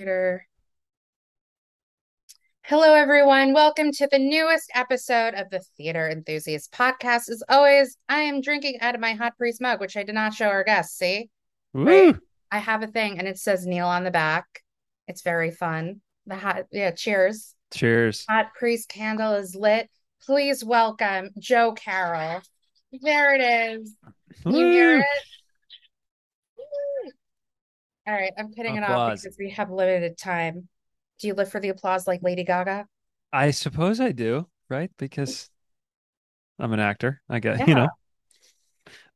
Hello, everyone. Welcome to the newest episode of the Theater Enthusiast Podcast. As always, I am drinking out of my hot priest mug, which I did not show our guests. See, Woo! I have a thing, and it says Neil on the back. It's very fun. The hot, yeah. Cheers. Cheers. Hot priest candle is lit. Please welcome Joe Carroll. There it is. You hear it? All right, I'm putting it off because we have limited time. Do you live for the applause like Lady Gaga? I suppose I do, right? Because I'm an actor. I get, you know.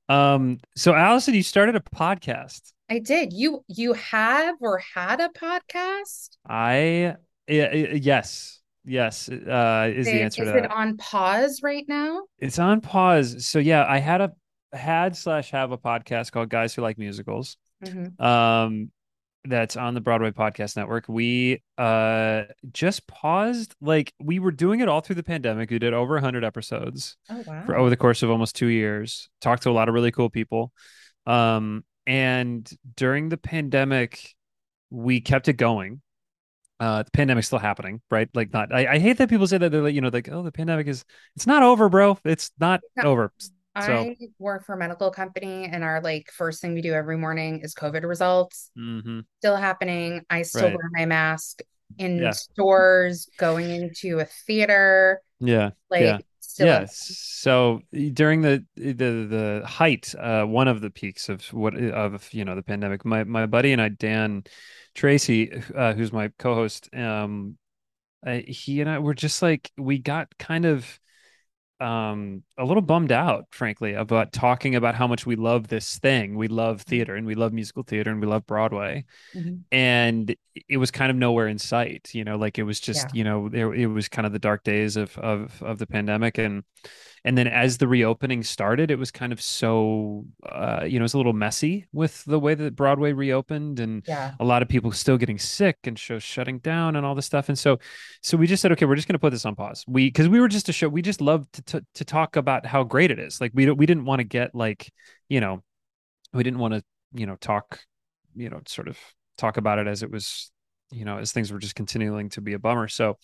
Um, so Allison, you started a podcast. I did. You you have or had a podcast? I yes, yes, uh, is the answer to is it that. on pause right now? It's on pause. So yeah, I had a had slash have a podcast called Guys Who Like Musicals. Hmm Um, that's on the Broadway Podcast Network. We uh just paused. Like we were doing it all through the pandemic. We did over 100 episodes. Oh for over the course of almost two years. Talked to a lot of really cool people. Um, and during the pandemic, we kept it going. Uh, the pandemic's still happening, right? Like, not. I, I hate that people say that they're like, you know, like, oh, the pandemic is. It's not over, bro. It's not over. I work for a medical company and our like first thing we do every morning is COVID results. mhm, Still happening. I still right. wear my mask in Yeah. stores, going into a theater, Yeah. Yeah. like still a Yeah. So during the the the height, uh, one of the peaks of what of you know the pandemic, my my buddy and I, Dan Tracy, uh, who's my co-host, um, uh, he and I were just like we got kind of um a little bummed out frankly about talking about how much we love this thing we love theater and we love musical theater and we love broadway Mhm. and it was kind of nowhere in sight you know like it was Yeah. just you know there it was kind of the dark days of of of the pandemic and and then as the reopening started it was kind of so uh you know it was a little messy with the way that Broadway reopened and Yeah. a lot of people still getting sick and shows shutting down and all this stuff. And so so we just said okay we're just going to put this on pause. We because we were just a show we just loved to, to to talk about how great it is. Like we we didn't want to get like you know we didn't want to you know talk you know sort of talk about it as it was you know as things were just continuing to be a bummer. So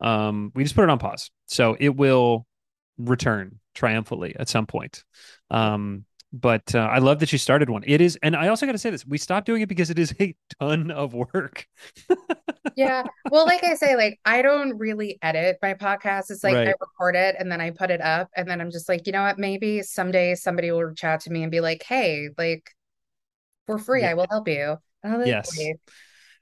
um we just put it on pause. So it will return triumphantly at some point um but uh, I love that you started one. It is, and I also got to say this: we stopped doing it because it is a ton of work. Yeah. Well, like I say, like I don't really edit my podcast. It's like I record it and then I put it up and then I'm just like, you know what? Maybe someday somebody will reach out to me and be like, hey, like for free, Yeah. I will help you. Like, Yes.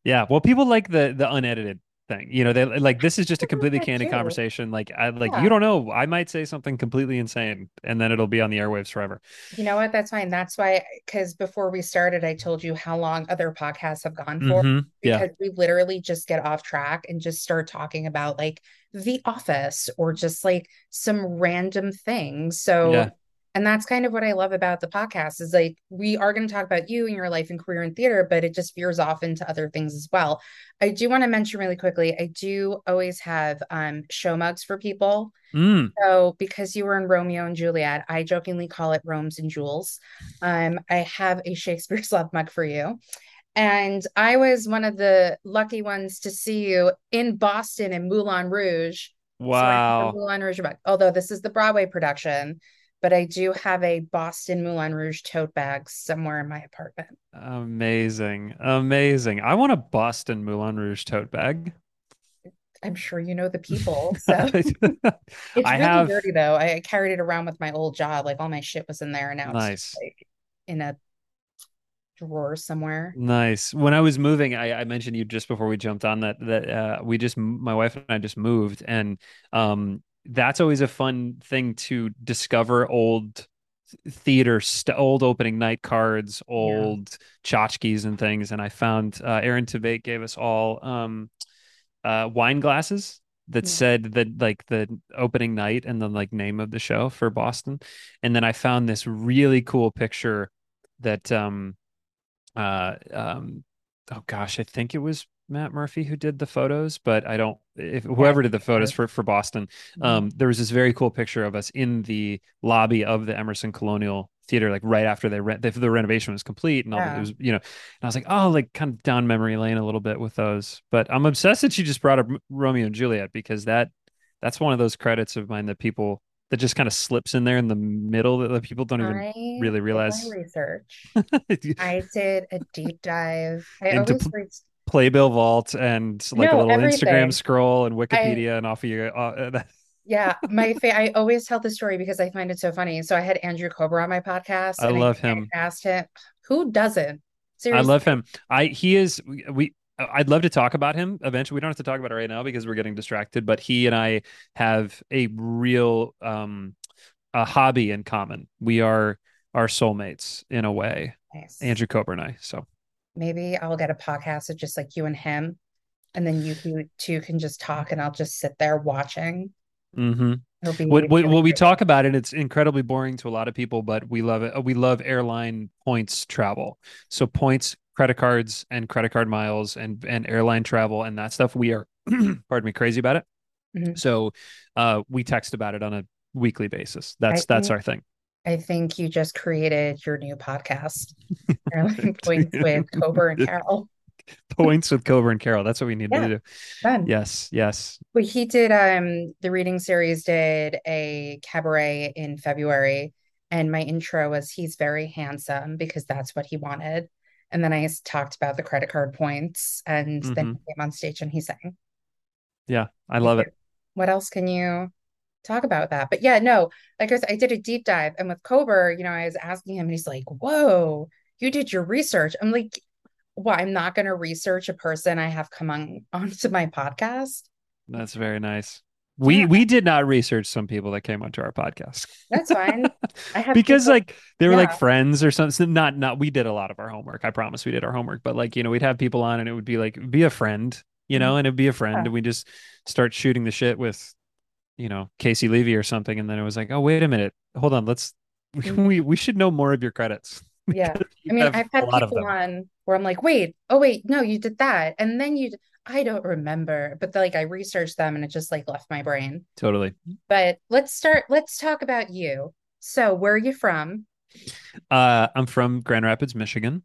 Yeah. Well, people like the the unedited thing. You know, they like this is just a completely candid conversation. Like I like you don't know. I might say something completely insane and then it'll be on the airwaves forever. You know what? That's fine. That's why, because before we started, I told you how long other podcasts have gone for, hmm Yeah. because we literally just get off track and just start talking about like The Office or just like some random things. So, Yeah. And that's kind of what I love about the podcast is like we are going to talk about you and your life and career in theater, but it just veers off into other things as well. I do want to mention really quickly, I do always have um show mugs for people. Mm. So, because you were in Romeo and Juliet, I jokingly call it Rome's and Jules. Um, I have a Shakespeare's Love mug for you. And I was one of the lucky ones to see you in Boston in Moulin Rouge. So Wow. Moulin Rouge. Although this is the Broadway production, but I do have a Boston Moulin Rouge tote bag somewhere in my apartment. Amazing. Amazing. I want a Boston Moulin Rouge tote bag. I'm sure you know the people. So it's I really have dirty though. I carried it around with my old job. Like all my shit was in there, and now it's just nice. like in a drawer somewhere. Nice. When I was moving, I, I mentioned you just before we jumped on that that uh, we just my wife and I just moved, and um, that's always a fun thing to discover old theater, st old opening night cards, Yeah. old tchotchkes and things. And I found uh, Aaron Tveit gave us all um, uh, wine glasses that Yeah. said that like the opening night and the like name of the show for Boston. And then I found this really cool picture that um uh um oh gosh i think it was matt murphy who did the photos but i don't if whoever did the photos for for boston Mhm. um there was this very cool picture of us in the lobby of the emerson colonial theater like right after they rent the, the renovation was complete and all. Yeah. It was you know, and I was like, oh, like kind of down memory lane a little bit with those. But I'm obsessed that you just brought up Romeo and Juliet because that that's one of those credits of mine that people that just kind of slips in there in the middle that the people don't even I really realize research. I did a deep dive. I into always Playbill Vault and like a no little Instagram scroll and I Wikipedia and off of you. Uh, yeah, my fa I always tell the story because I find it so funny. So I had Andrew Kober on my podcast, I and I, love I him. asked him, "Who doesn't?" Seriously, I love him. I he is we, I'd love to talk about him eventually. We don't have to talk about it right now because we're getting distracted, but he and I have a real um a hobby in common. We are our soulmates in a way. nice. Andrew Kober and I. So Maybe I'll get a podcast of just like you and him, and then you two can just talk, and I'll just sit there watching. hmm It'll What, what, what we talk about it, it's incredibly boring to a lot of people, but we love it. We love airline points travel. So points, credit cards, and credit card miles, and and airline travel, and that stuff. We are, pardon me, crazy about it. Mhm. So, uh, we text about it on a weekly basis. I That's that's think our thing. I think you just created your new podcast, Points with Kober and Carroll. Points with Kober and Carroll. That's what we need to do. done. Yes, yes. But he did um the reading series did a cabaret in February, and my intro was he's very handsome because that's what he wanted. And then I talked about the credit card points, and then hmm he came on stage and he sang. Yeah, I love it. what else can you talk about that? But yeah, no, like I was, I did a deep dive, and with Kober, you know, I was asking him, and he's like, "Whoa, you did your research." I'm like, "Well, I'm not going to research a person I have come on onto my podcast." That's very nice. Yeah, We we did not research some people that came onto our podcast. that's fine. I have because people. like they were like friends or something. Not not we did a lot of our homework. I promise we did our homework. But like, you know, we'd have people on and it would be like be a friend, you know, mm-hmm. and it'd be a friend Yeah. and we just start shooting the shit with, you know, Casey Levy or something. And then it was like, oh, wait a minute. Hold on, let's Mhm. we we should know more of your credits. Yeah. I mean, I've had people on where I'm like, wait, oh wait, no, you did that. And then you, I don't remember, but like I researched them and it just like left my brain. Totally. But let's start, let's talk about you. So where are you from? Uh, I'm from Grand Rapids, Michigan.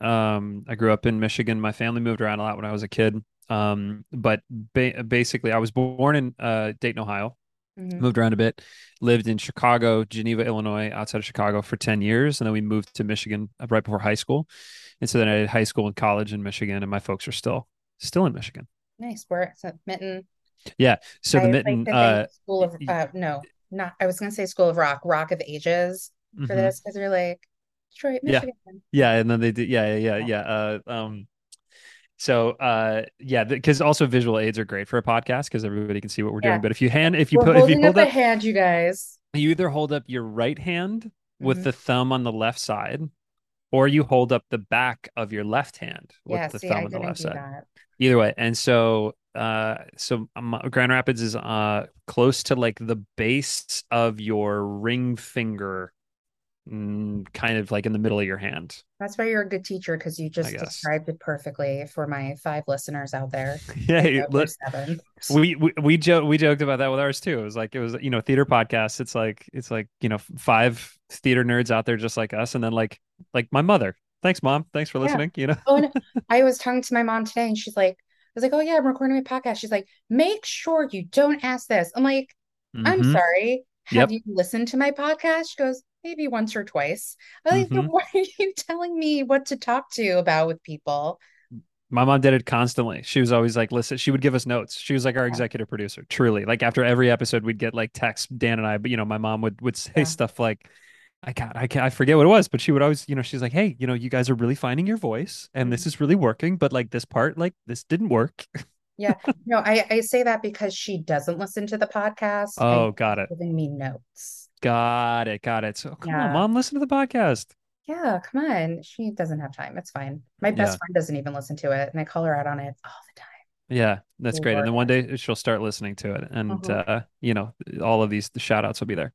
Um, I grew up in Michigan. My family moved around a lot when I was a kid. Um, but ba basically, I was born in uh, Dayton, Ohio. Mhm. Moved around a bit. Lived in Chicago, Geneva, Illinois, outside of Chicago for 10 years. And then we moved to Michigan right before high school. And so then I did high school and college in Michigan, and my folks are still still in Michigan. Nice. Where so Mitten. Yeah. So I the mitten, to uh, School of, uh, no, not, I was going to say School of Rock, Rock of Ages for mhm. this because you're like, Detroit, Michigan. Yeah. yeah, And then they did, yeah, yeah, yeah, Yeah. yeah. Uh, um, so uh yeah, because also visual aids are great for a podcast because everybody can see what we're Yeah. doing. But if you hand if you We're put if you holding up hold a up hand, you guys. you either hold up your right hand with Mhm. the thumb on the left side, or you hold up the back of your left hand with Yeah. the See, thumb I on the left side. that. Either way. And so uh so um, Grand Rapids is uh close to like the base of your ring finger, mm, kind of like in the middle of your hand. That's why you're a good teacher because you just described it perfectly for my five listeners out there. Yeah, let, seven. we we we joke we joked about that with ours too. It was like it was you know theater podcasts. It's like it's like you know five theater nerds out there just like us, and then like like my mother. Thanks, mom. Thanks for Yeah. listening. You know. Oh, and I was talking to my mom today, and she's like, I was like, oh yeah, I'm recording my podcast. She's like, make sure you don't ask this. I'm like, I'm hmm sorry. Yep. Have you listened to my podcast? She goes, maybe once or twice. I'm like, then hmm why are you telling me what to talk to about with people? My mom did it constantly. She was always like, listen, she would give us notes. She was like our Yeah. executive producer, truly. Like after every episode, we'd get like texts, Dan and I, but you know, my mom would would say Yeah. stuff like, I can't, I can't, I forget what it was, but she would always, you know, she's like, hey, you know, you guys are really finding your voice and this Mhm. is really working, but like this part, like this didn't work. Yeah. No, I, I say that because she doesn't listen to the podcast Oh, got it. giving me notes. Got it. Got it. So come on, mom, listen to the podcast. Yeah, come on. She doesn't have time. It's fine. My Yeah. best friend doesn't even listen to it, and I call her out on it all the time. Yeah, that's great. And then one day she'll start listening to it. And Mhm. uh, you know, all of these the shout outs will be there.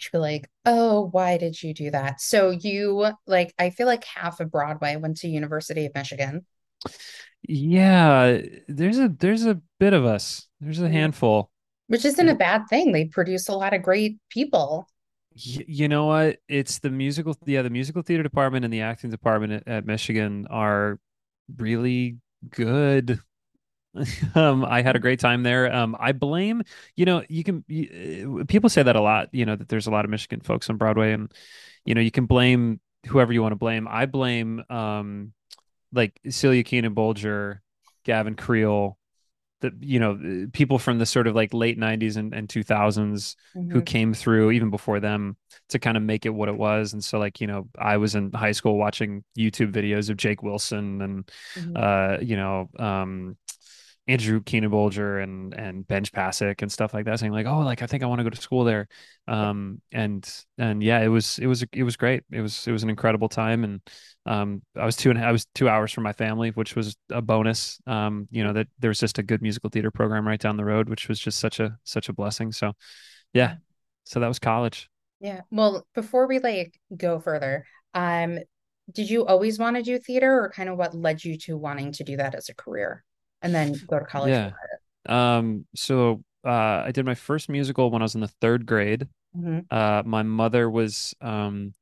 She'll be like, "Oh, why did you do that?" So you like, I feel like half of Broadway went to University of Michigan. Yeah, there's a there's a bit of us. There's a handful. Which isn't a bad thing. They produce a lot of great people. You know what? It's the musical, yeah, the musical theater department and the acting department at, at Michigan are really good. Um, I had a great time there. Um, I blame, you know, you can you, uh, people say that a lot, you know, that there's a lot of Michigan folks on Broadway and you know, you can blame whoever you want to blame. I blame um like Celia Keenan Bolger, Gavin Creel, the you know, people from the sort of like late 90s and, and 2000s who hmm came through even before them to kind of make it what it was. And so like, you know, I was in high school watching YouTube videos of Jake Wilson and hmm uh, you know, um Andrew Keenan-Bolger and and Benj Pasek and stuff like that, saying like, "Oh, like I think I want to go to school there," um, and and yeah, it was it was it was great. It was it was an incredible time, and um, I was two and I was two hours from my family, which was a bonus. Um, you know that there was just a good musical theater program right down the road, which was just such a such a blessing. So yeah, so that was college. Yeah. Well, before we like go further, um, did you always want to do theater or kind of what led you to wanting to do that as a career and then go to college Yeah. Um, so uh, I did my first musical when I was in the third grade. it? hmm Uh, my mother was um,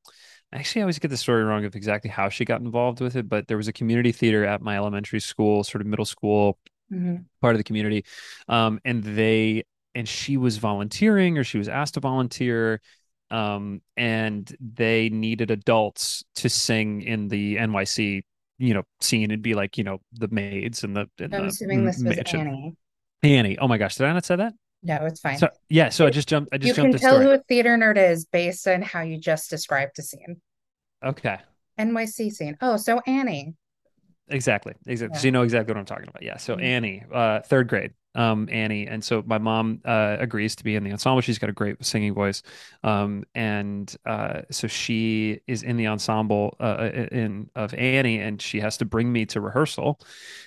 actually I always get the story wrong of exactly how she got involved with it, but there was a community theater at my elementary school, sort of middle school, hmm part of the community. Um, and they and she was volunteering or she was asked to volunteer. Um, and they needed adults to sing in the NYC, you know, scene. It'd be like, you know, the maids and the in I'm the assuming this was mansion. Annie. Annie. Oh my gosh, did I not say that? No, it's fine. So yeah, so I just jumped I You jumped can tell story. who a theater nerd is based on how you just described the scene. Okay. NYC scene. Oh, so Annie. Exactly. Exactly. So you know exactly what I'm talking about. Yeah. So Mhm. Annie, uh, third grade, um, Annie. And so my mom, uh, agrees to be in the ensemble. She's got a great singing voice. Um, and, uh, so she is in the ensemble, uh, in of Annie and she has to bring me to rehearsal,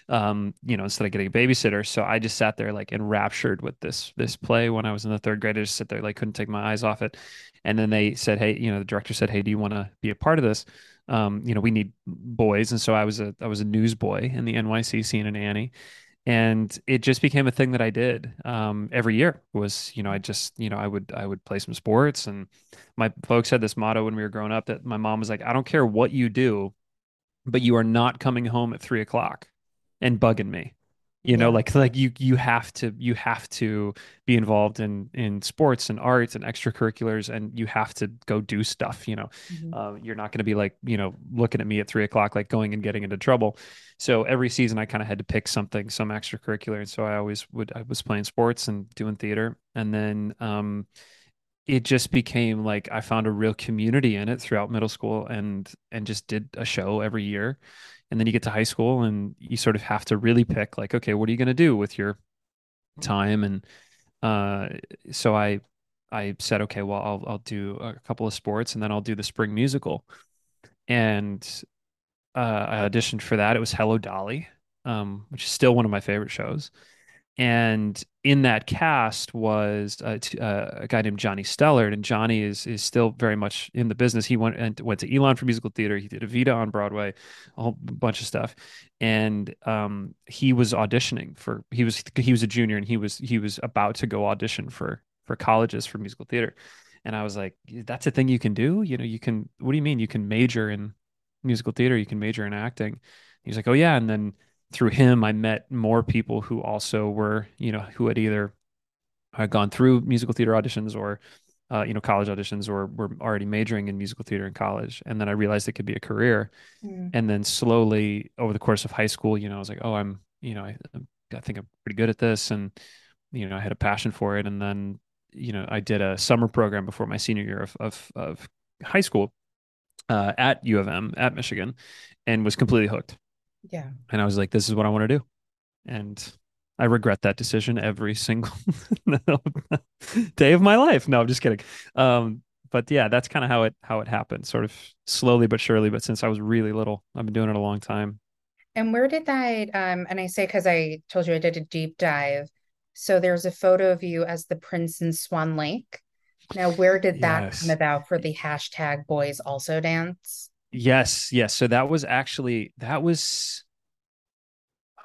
um, you know, instead of getting a babysitter. So I just sat there like enraptured with this, this play when I was in the third grade. I just sit there, like couldn't take my eyes off it. And then they said, Hey, you know, the director said, Hey, do you want to be a part of this? Um, you know, we need boys, and so I was a I was a newsboy in the NYC scene in Annie, and it just became a thing that I did um, every year. Was you know I just you know I would I would play some sports, and my folks had this motto when we were growing up that my mom was like, I don't care what you do, but you are not coming home at three o'clock and bugging me. You know, Yeah. like like you you have to you have to be involved in in sports and arts and extracurriculars, and you have to go do stuff. You know, Mhm. uh, you're not going to be like you know looking at me at three o'clock like going and getting into trouble. So every season I kind of had to pick something, some extracurricular, and so I always would I was playing sports and doing theater, and then um, it just became like I found a real community in it throughout middle school and and just did a show every year. And then you get to high school and you sort of have to really pick like, okay, what are you going to do with your time? And uh, so I I said, okay, well, I'll I'll do a couple of sports and then I'll do the spring musical. And uh, I auditioned for that. It was Hello Dolly, um, which is still one of my favorite shows. And in that cast was uh, t- uh, a guy named Johnny Stellard, and Johnny is is still very much in the business. He went went to Elon for musical theater. He did Evita on Broadway, a whole bunch of stuff, and um, he was auditioning for. He was he was a junior, and he was he was about to go audition for for colleges for musical theater. And I was like, "That's a thing you can do. You know, you can. What do you mean? You can major in musical theater. You can major in acting." He's like, "Oh yeah," and then through him, I met more people who also were, you know, who had either had gone through musical theater auditions or, uh, you know, college auditions or were already majoring in musical theater in college. And then I realized it could be a career. Mm. And then slowly over the course of high school, you know, I was like, oh, I'm, you know, I, I think I'm pretty good at this. And, you know, I had a passion for it. And then, you know, I did a summer program before my senior year of, of, of high school uh, at U of M at Michigan and was completely hooked. Yeah. And I was like, this is what I want to do. And I regret that decision every single day of my life. No, I'm just kidding. Um, but yeah, that's kind of how it how it happened, sort of slowly but surely. But since I was really little, I've been doing it a long time. And where did that, um, and I say because I told you I did a deep dive. So there's a photo of you as the prince in Swan Lake. Now, where did that come about for the hashtag boys also dance? Yes, yes. So that was actually that was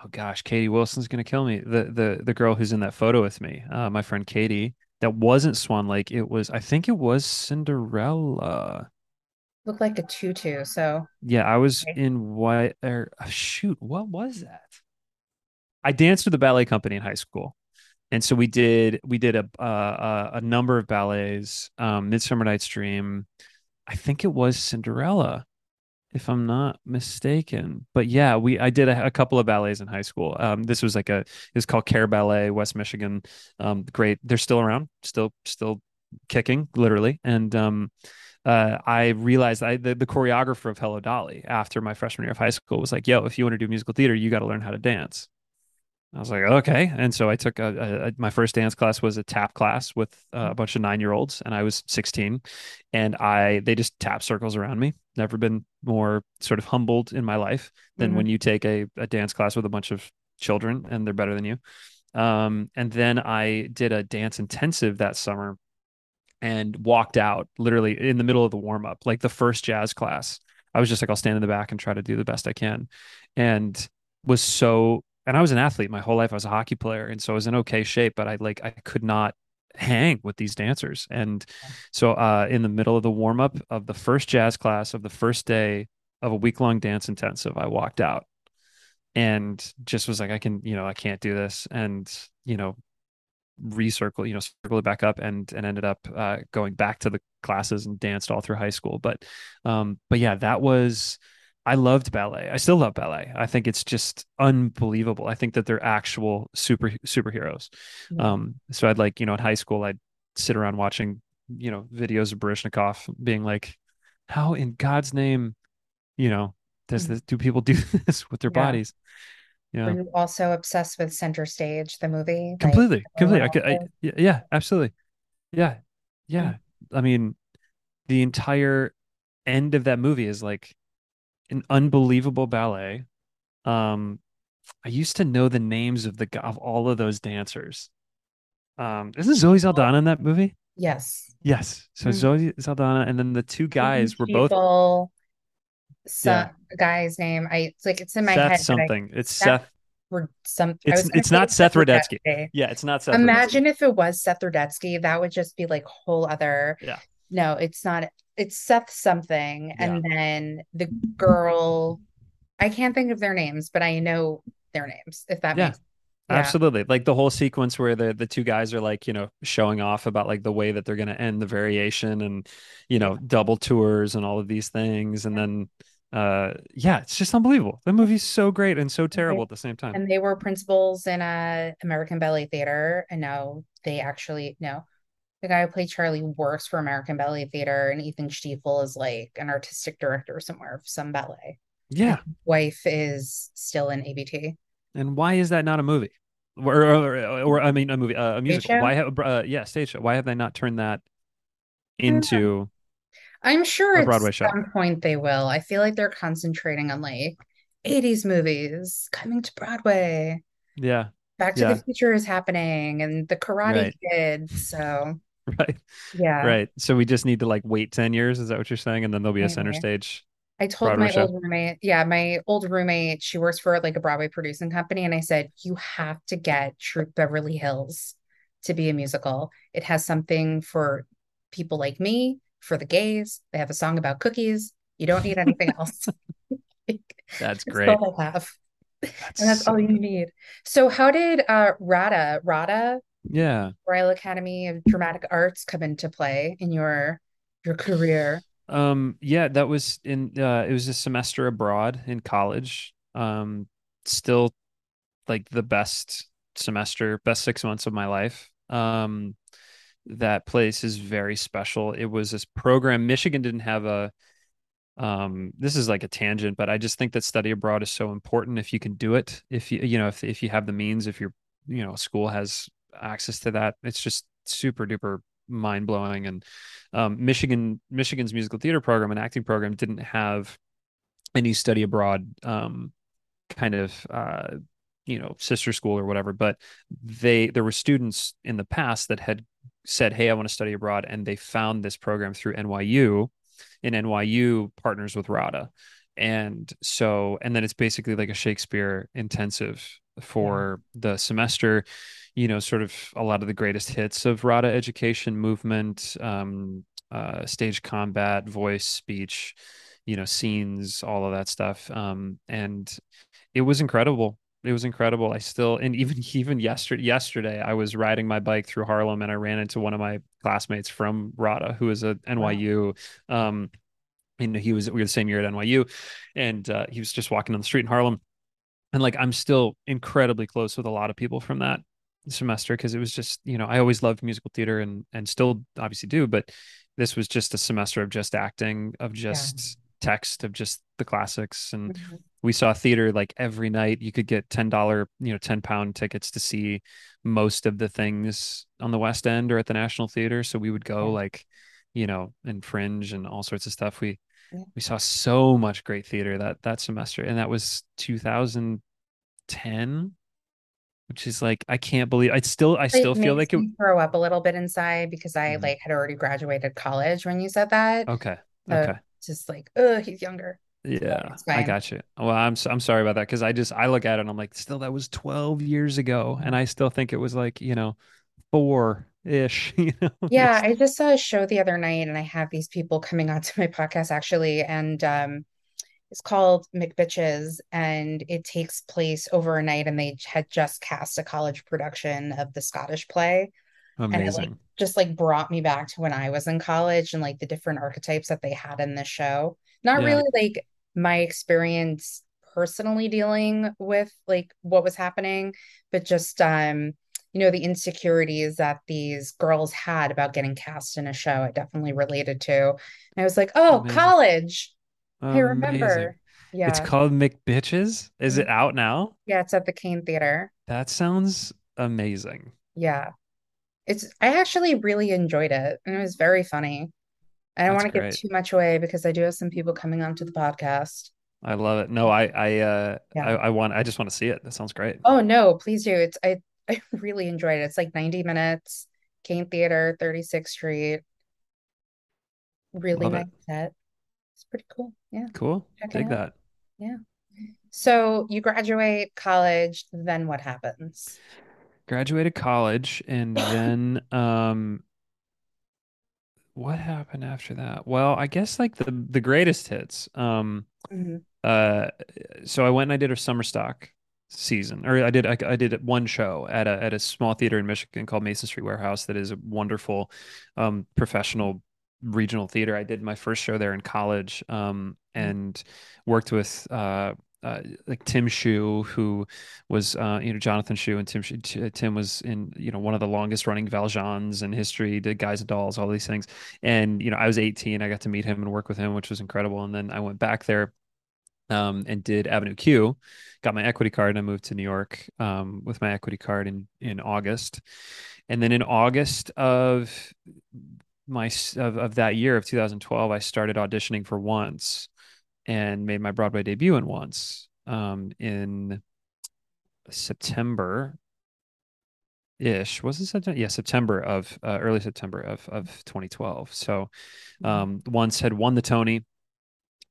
oh gosh, Katie Wilson's gonna kill me. The the the girl who's in that photo with me, uh, my friend Katie. that wasn't Swan Lake. It was, I think it was Cinderella. Looked like a tutu. So Yeah, I was okay. in what or uh, shoot, what was that? I danced with the ballet company in high school. And so we did we did a uh, a number of ballets, um, Midsummer Night's Dream. I think it was Cinderella, if I'm not mistaken. But yeah, we I did a, a couple of ballets in high school. Um, this was like a it was called Care Ballet, West Michigan. Um, great, they're still around, still still kicking, literally. And um, uh, I realized I the, the choreographer of Hello Dolly after my freshman year of high school was like, "Yo, if you want to do musical theater, you got to learn how to dance." I was like, okay. And so I took a, a, my first dance class was a tap class with uh, a bunch of nine year olds, and I was 16. And I they just tap circles around me. Never been more sort of humbled in my life than when Mhm. you take a, a dance class with a bunch of children and they're better than you. Um, and then I did a dance intensive that summer and walked out literally in the middle of the warm up, like the first jazz class. I was just like, I'll stand in the back and try to do the best I can. And was so, and I was an athlete my whole life. I was a hockey player. And so I was in okay shape, but I like, I could not hang with these dancers. And so, uh, in the middle of the warm up of the first jazz class of the first day of a week long dance intensive, I walked out and just was like, I can, you know, I can't do this. And, you know, recircle, you know, circle it back up and and ended up uh, going back to the classes and danced all through high school. But um, but yeah, that was I loved ballet. I still love ballet. I think it's just unbelievable. I think that they're actual super superheroes. Yeah. Um, so I'd like, you know, at high school, I'd sit around watching, you know, videos of Baryshnikov being like, how in God's name, you know, does Mhm. this do people do this with their Yeah. bodies? Were Yeah. you also obsessed with Center Stage, the movie? Completely. everyone Completely. I could I yeah, yeah, absolutely. Yeah. Yeah. I mean, the entire end of that movie is like an unbelievable ballet. Um, I used to know the names of the of all of those dancers. Um, isn't Zoe Saldana in that movie? Yes. Yes. So Mm. Zoe Saldana and then the two guys were both Stiefel, yeah, guy's name. I it's like it's in my Seth head, but I something. It's Seth Seth. or some It's it's not Seth. Rudetsky. Yeah, it's not Seth. Imagine if it was Seth Rudetsky, that would just be like whole other. Yeah. No, it's not. It's Seth something, Yeah. and then the girl. I can't think of their names, but I know their names. If that Yeah. makes. Yeah. Absolutely. Like the whole sequence where the the two guys are like, you know, showing off about like the way that they're going to end the variation and, you know, double tours and all of these things. And then, uh, yeah, it's just unbelievable. The movie's so great and so terrible at the same time. And they were principals in a American Ballet Theater, and now they actually no. The guy who played Charlie works for American Ballet Theater, and Ethan Stiefel is like an artistic director somewhere of some ballet. Yeah. wife is still in ABT. And why is that not a movie? Or, or, or, or, I mean, a movie, uh, a musical. Why have, uh, yeah, stage show. Why have they not turned that I don't know. into I'm sure at show? some point they will. I feel like they're concentrating on like 80s movies coming to Broadway. Yeah. Back to the Future is happening and the Karate Right. Kid. So Right. yeah. Right. So we just need to like wait 10 years. Is that what you're saying? And then there'll be a center stage I told Broadway my show. old roommate, yeah, my old roommate, she works for like a Broadway producing company, and I said, you have to get Troop Beverly Hills to be a musical. It has something for people like me, for the gays. They have a song about cookies. You don't need anything else. That's That's great. all I have. That's And that's so all you need. So how did uh RADA, RADA, Yeah. Royal Academy of Dramatic Arts come into play in your your career? Um, yeah, that was in uh it was a semester abroad in college. Um, still like the best semester, best six months of my life. Um, that place is very special. It was this program. Michigan didn't have a um this is like a tangent, but I just think that study abroad is so important if you can do it. If you you know, if if you have the means, if your you know, school has access to that, it's just super duper mind blowing. And um Michigan Michigan's musical theater program and acting program didn't have any study abroad um kind of uh you know sister school or whatever but they there were students in the past that had said hey i want to study abroad and they found this program through nyu and nyu partners with rada. And so and then it's basically like a Shakespeare intensive for the semester you know sort of a lot of the greatest hits of RADA education movement um, uh, stage combat voice speech you know scenes all of that stuff. Um, and it was incredible. It was incredible. I still and even even yesterday yesterday i was riding my bike through harlem and i ran into one of my classmates from rada who is a nyu wow. um and he was we were the same year at nyu and uh, he was just walking on the street in harlem. And like i'm still incredibly close with a lot of people from that semester because it was just you know i always loved musical theater and and still obviously do but this was just a semester of just acting of just yeah. text of just the classics and mm-hmm. we saw theater like every night you could get $10 you know 10 pound tickets to see most of the things on the west end or at the national theater so we would go yeah. like you know and fringe and all sorts of stuff we yeah. we saw so much great theater that that semester and that was 2010 which is like I can't believe I still I still feel like it throw up a little bit inside because I mm-hmm. like had already graduated college when you said that. Okay. So okay. Just like, oh, he's younger. Yeah, I got you. Well, I'm I'm sorry about that because I just I look at it and I'm like, still that was 12 years ago, and I still think it was like you know, four ish. You know. Yeah, I just saw a show the other night, and I have these people coming on to my podcast actually, and um, it's called Macbitches, and it takes place over a night. And they had just cast a college production of the Scottish play. Amazing. And it like, just like brought me back to when I was in college and like the different archetypes that they had in this show. Not yeah. really like my experience personally dealing with like what was happening, but just um, you know, the insecurities that these girls had about getting cast in a show. I definitely related to. And I was like, oh, Amazing. college I remember. Yeah. It's called Macbitches. Is mm-hmm. it out now? Yeah, it's at the Kane Theater. That sounds amazing. Yeah. It's I actually really enjoyed it and it was very funny. I don't want to give too much away because I do have some people coming onto the podcast. I love it. No, I I uh yeah. I, I want I just want to see it. That sounds great. Oh no, please do. It's I I really enjoyed it. It's like 90 minutes, Kane Theater, 36th Street. Really love nice it. set it's pretty cool. Yeah. Cool. Check Take that. Yeah. So you graduate college, then what happens? Graduated college and then um what happened after that? Well, I guess like the the greatest hits. Um mm-hmm. uh so I went and I did a summer stock season or I did I, I, did one show at a at a small theater in Michigan called Mason Street Warehouse that is a wonderful um professional regional theater. I did my first show there in college, um, mm. and worked with uh, uh, like Tim Shew, who was uh, you know Jonathan Shue, and Tim Tim was in you know one of the longest running Valjeans in history. Did Guys and Dolls, all these things, and you know I was 18. I got to meet him and work with him, which was incredible. And then I went back there. Um, and did Avenue Q, got my equity card, and I moved to New York um, with my equity card in in August, and then in August of my of, of that year of 2012 i started auditioning for once and made my broadway debut in once um, in september ish. Was it september yeah september of uh, early september of of 2012 so mm-hmm. um, once had won the tony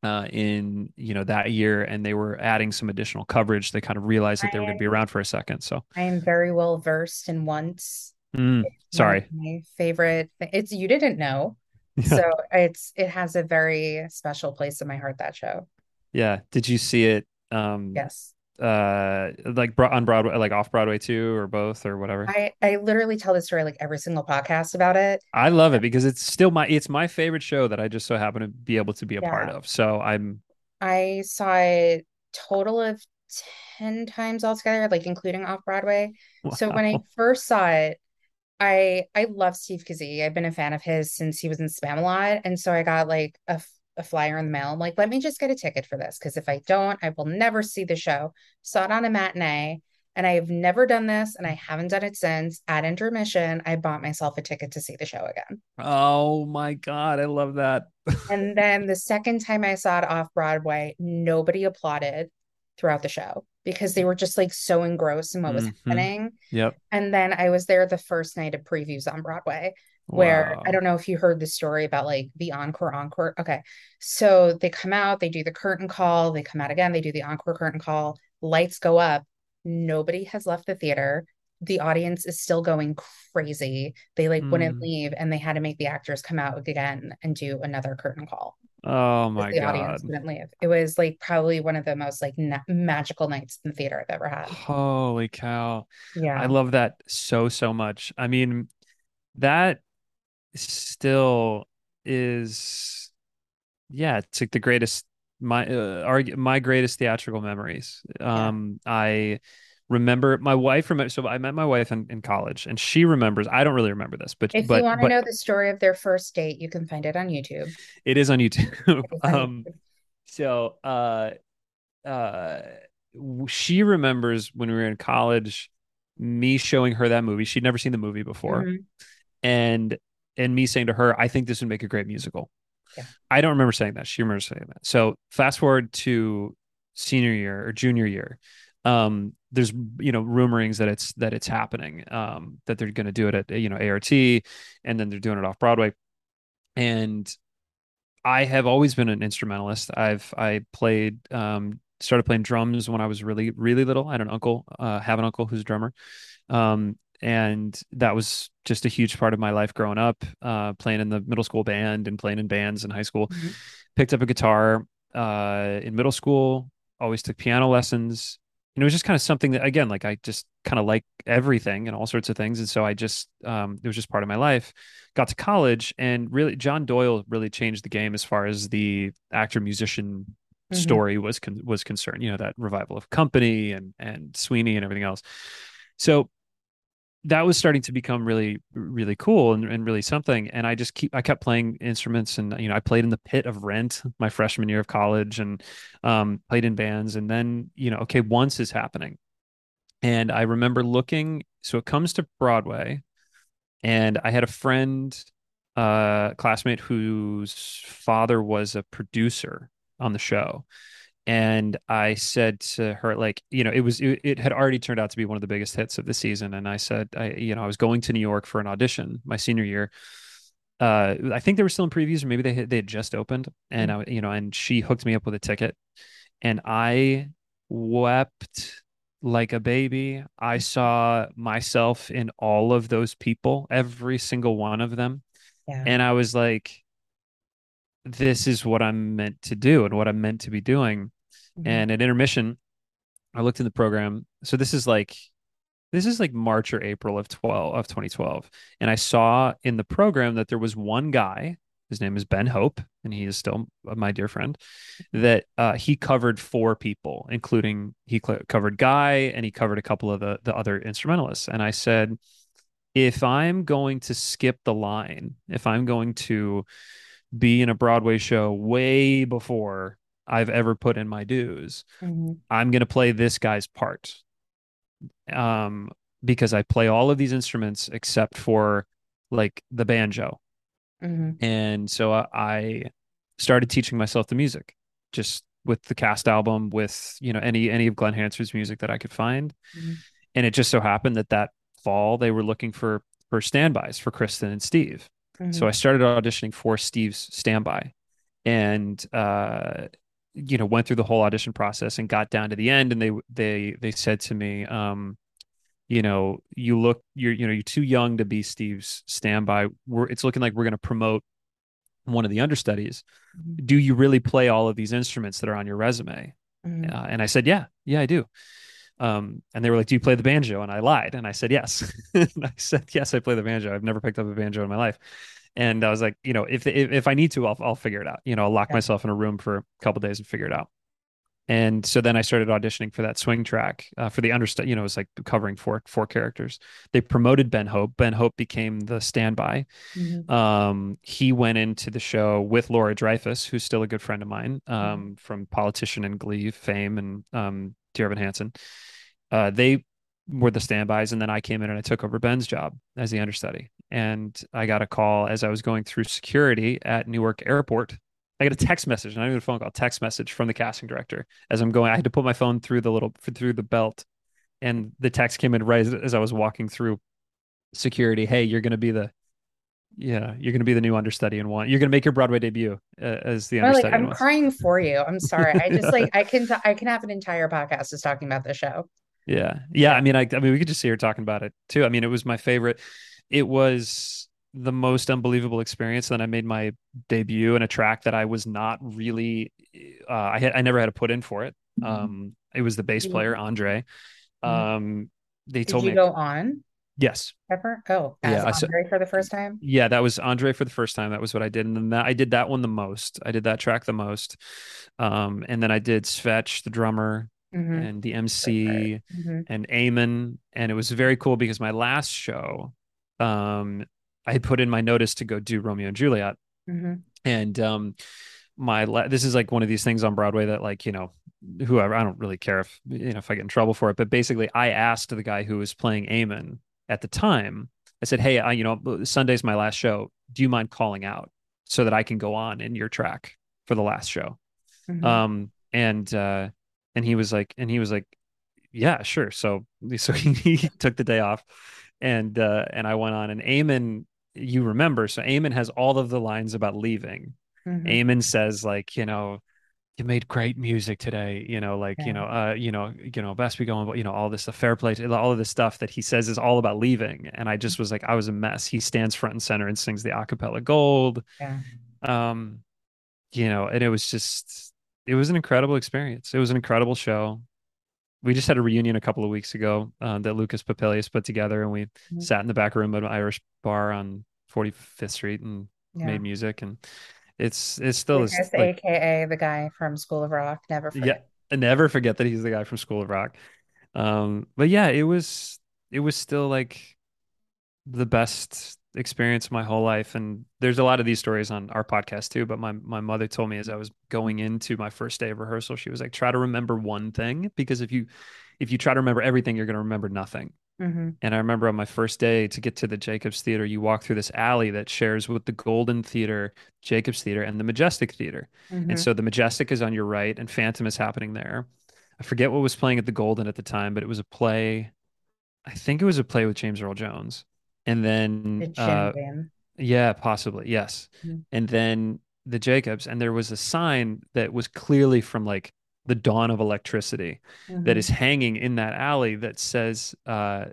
uh, in you know that year and they were adding some additional coverage. They kind of realized that they were going to be around for a second so. I am very well versed in once Mm, sorry. My favorite. It's you didn't know. Yeah. So it's it has a very special place in my heart that show. Yeah. Did you see it um yes uh like on broadway like off broadway too or both or whatever i i literally tell this story like every single podcast about it i love it because it's still my it's my favorite show that i just so happen to be able to be a yeah. part of so i'm i saw it total of 10 times altogether like including off broadway wow. so when i first saw it I I love Steve Kazee. I've been a fan of his since he was in Spamalot, and so I got like a, a flyer in the mail. I'm like, let me just get a ticket for this because if I don't, I will never see the show. Saw it on a matinee, and I have never done this, and I haven't done it since. At intermission, I bought myself a ticket to see the show again. Oh my god, I love that. and then the second time I saw it off Broadway, nobody applauded throughout the show because they were just like so engrossed in what was mm-hmm. happening. Yep. And then I was there the first night of previews on Broadway. where I don't know if you heard the story about like the encore encore. Okay. So they come out, they do the curtain call, they come out again, they do the encore curtain call, lights go up. Nobody has left the theater. The audience is still going crazy. They like wouldn't Mm. leave and they had to make the actors come out again and do another curtain call Oh my the audience God. wouldn't leave. It was like probably one of the most like na magical nights in the theater I've ever had. Holy cow. Yeah, I love that so, so much. I mean, that still is, yeah, it's like the greatest, my, uh, argu my greatest theatrical memories. Yeah. Um, I remember my wife remember, so I met my wife in, in college and she remembers, I don't really remember this, but, If you want to know the story of their first date, you can find it on YouTube. it is on YouTube. Is on Um, YouTube. so, uh, uh she remembers when we were in college me showing her that movie she'd never seen the movie before Mhm. and and me saying to her i think this would make a great musical Yeah. i don't remember saying that she remembers saying that so fast forward to senior year or junior year um there's you know rumorings that it's that it's happening um that they're going to do it at you know art and then they're doing it off broadway and I have always been an instrumentalist. I've I played um started playing drums when I was really really little. I had an uncle, uh have an uncle who's a drummer. Um and that was just a huge part of my life growing up, uh playing in the middle school band and playing in bands in high school. Mhm. Picked up a guitar uh in middle school, always took piano lessons. And it was just kind of something that again, like I just kind of like everything and all sorts of things. And so I just um it was just part of my life got to college and really John Doyle really changed the game as far as the actor musician Mhm. story was con- was concerned. You know that revival of Company and and Sweeney and everything else. So that was starting to become really really cool and, and really something. And I just keep I kept playing instruments and you know I played in the pit of Rent my freshman year of college and um, played in bands. And then you know okay once is happening. And I remember looking. So it comes to Broadway and I had a friend, uh, classmate whose father was a producer on the show. And I said to her, like, you know, it was, it, it had already turned out to be one of the biggest hits of the season. And I said, I, you know, I was going to New York for an audition my senior year. Uh, I think they were still in previews, or maybe they had, they had just opened. And I, you know, and she hooked me up with a ticket, and I wept like a baby. I saw myself in all of those people, every single one of them. Yeah. And I was like, this is what I'm meant to do and what I'm meant to be doing. Mhm. And at intermission, I looked in the program. So this is like this is like March or April of 12 of 2012. And I saw in the program that there was one guy, his name is Ben Hope, and he is still my dear friend, that uh, he covered four people, including he cl- covered Guy and he covered a couple of the, the other instrumentalists. And I said, if I'm going to skip the line, if I'm going to be in a Broadway show way before I've ever put in my dues, Mhm. I'm going to play this guy's part um, because I play all of these instruments except for like the banjo. Mhm. And so I, I started teaching myself the music just with the cast album, with, you know, any, any of Glen Hansard's music that I could find. Mhm. And it just so happened that that fall they were looking for, for standbys for Cristin and Steve. So Mhm. I started auditioning for Steve's standby and, uh, you know, went through the whole audition process and got down to the end and they, they, they said to me, um, you know, you look, you're, you know, you're too young to be Steve's standby. We're, it's looking like we're going to promote one of the understudies. Mhm. Do you really play all of these instruments that are on your resume? Mhm. Uh, and I said, yeah, yeah, I do. Um, and they were like, do you play the banjo? And I lied. And I said, yes. and I said, yes, I play the banjo. I've never picked up a banjo in my life. And I was like, you know, if, if, if I need to, I'll, I'll figure it out. You know, I'll lock Yeah. myself in a room for a couple days and figure it out. And so then I started auditioning for that swing track uh, for the understudy. You know, it was like covering four four characters. They promoted Ben Hope. Ben Hope became the standby. Mhm. Um, he went into the show with Laura Dreyfuss, who's still a good friend of mine, um, from Politician and Glee fame, and um, Dear Evan Hansen. Uh, they were the standbys, and then I came in and I took over Ben's job as the understudy. And I got a call as I was going through security at Newark Airport. I got a text message, not even a phone call, text message from the casting director as I'm going. I had to put my phone through the little through the belt, and the text came in right as, as I was walking through security. Hey, you're going to be the Yeah, you're going to be the new understudy in one. You're going to make your Broadway debut uh, as the Or like understudy in I'm crying for you. I'm sorry. I just yeah. like I can t- I can have an entire podcast just talking about the show. Yeah. Yeah. I mean, I, I mean, we could just see her talking about it too. I mean, it was my favorite. It was the most unbelievable experience. Then I made my debut in a track that I was not really, uh, I had, I never had to put in for it. Um, it was the bass Did player, Andre. mhm. Um, they told me Did told you me, go on yes. ever? Oh, Yeah. Andre for the first time? yeah, that was Andre for the first time. That was what I did. And then that, I did that one the most. I did that track the most. Um, and then I did Svetch, the drummer, Mm-hmm. and the MC Mm-hmm. and Eamon. And it was very cool because my last show, um, I had put in my notice to go do Romeo and Juliet. Mm-hmm. And um, my la- this is like one of these things on Broadway that like, you know, whoever, I don't really care if, you know, if I get in trouble for it. But basically, I asked the guy who was playing Eamon at the time, I said, Hey, I, you know, Sunday's my last show. Do you mind calling out so that I can go on in your track for the last show? Mm-hmm. Um, and, uh, and he was like, and he was like, yeah, sure. So, so he, he took the day off and, uh, and I went on and Eamon, you remember, so Eamon has all of the lines about leaving. Mm-hmm. Eamon says like, you know, you made great music today, you know, like, you know, uh, you know, you know, best be going, you know, all this stuff, fair play, all of this stuff that he says is all about leaving. And I just was like, I was a mess. He stands front and center and sings the acapella gold. Yeah. Um, you know, and it was just, it was an incredible experience. It was an incredible show. We just had a reunion a couple of weeks ago uh, that Lucas Papaelias put together, and we Mhm. sat in the back room of an Irish bar on 45th Street and Yeah. made music. And it's it's still is like aka the guy from School of Rock. Never yeah, forget. I never forget that he's the guy from School of Rock. Um, but yeah, it was it was still like the best experience my whole life. And there's a lot of these stories on our podcast too. But my my mother told me as I was going into my first day of rehearsal, she was like, try to remember one thing because if you if you try to remember everything, you're gonna remember nothing. Mm-hmm. And I remember on my first day to get to the Jacobs Theater, you walk through this alley that shares with the Golden Theater, Jacobs Theater, and the Majestic Theater. Mm-hmm. And so the Majestic is on your right, and Phantom is happening there. I forget what was playing at the Golden at the time, but it was a play. I think it was a play with James Earl Jones. And then, uh, yeah, possibly, yes. Mhm. And then the Jacobs, and there was a sign that was clearly from like the dawn of electricity that Mhm. is hanging in that alley that says uh,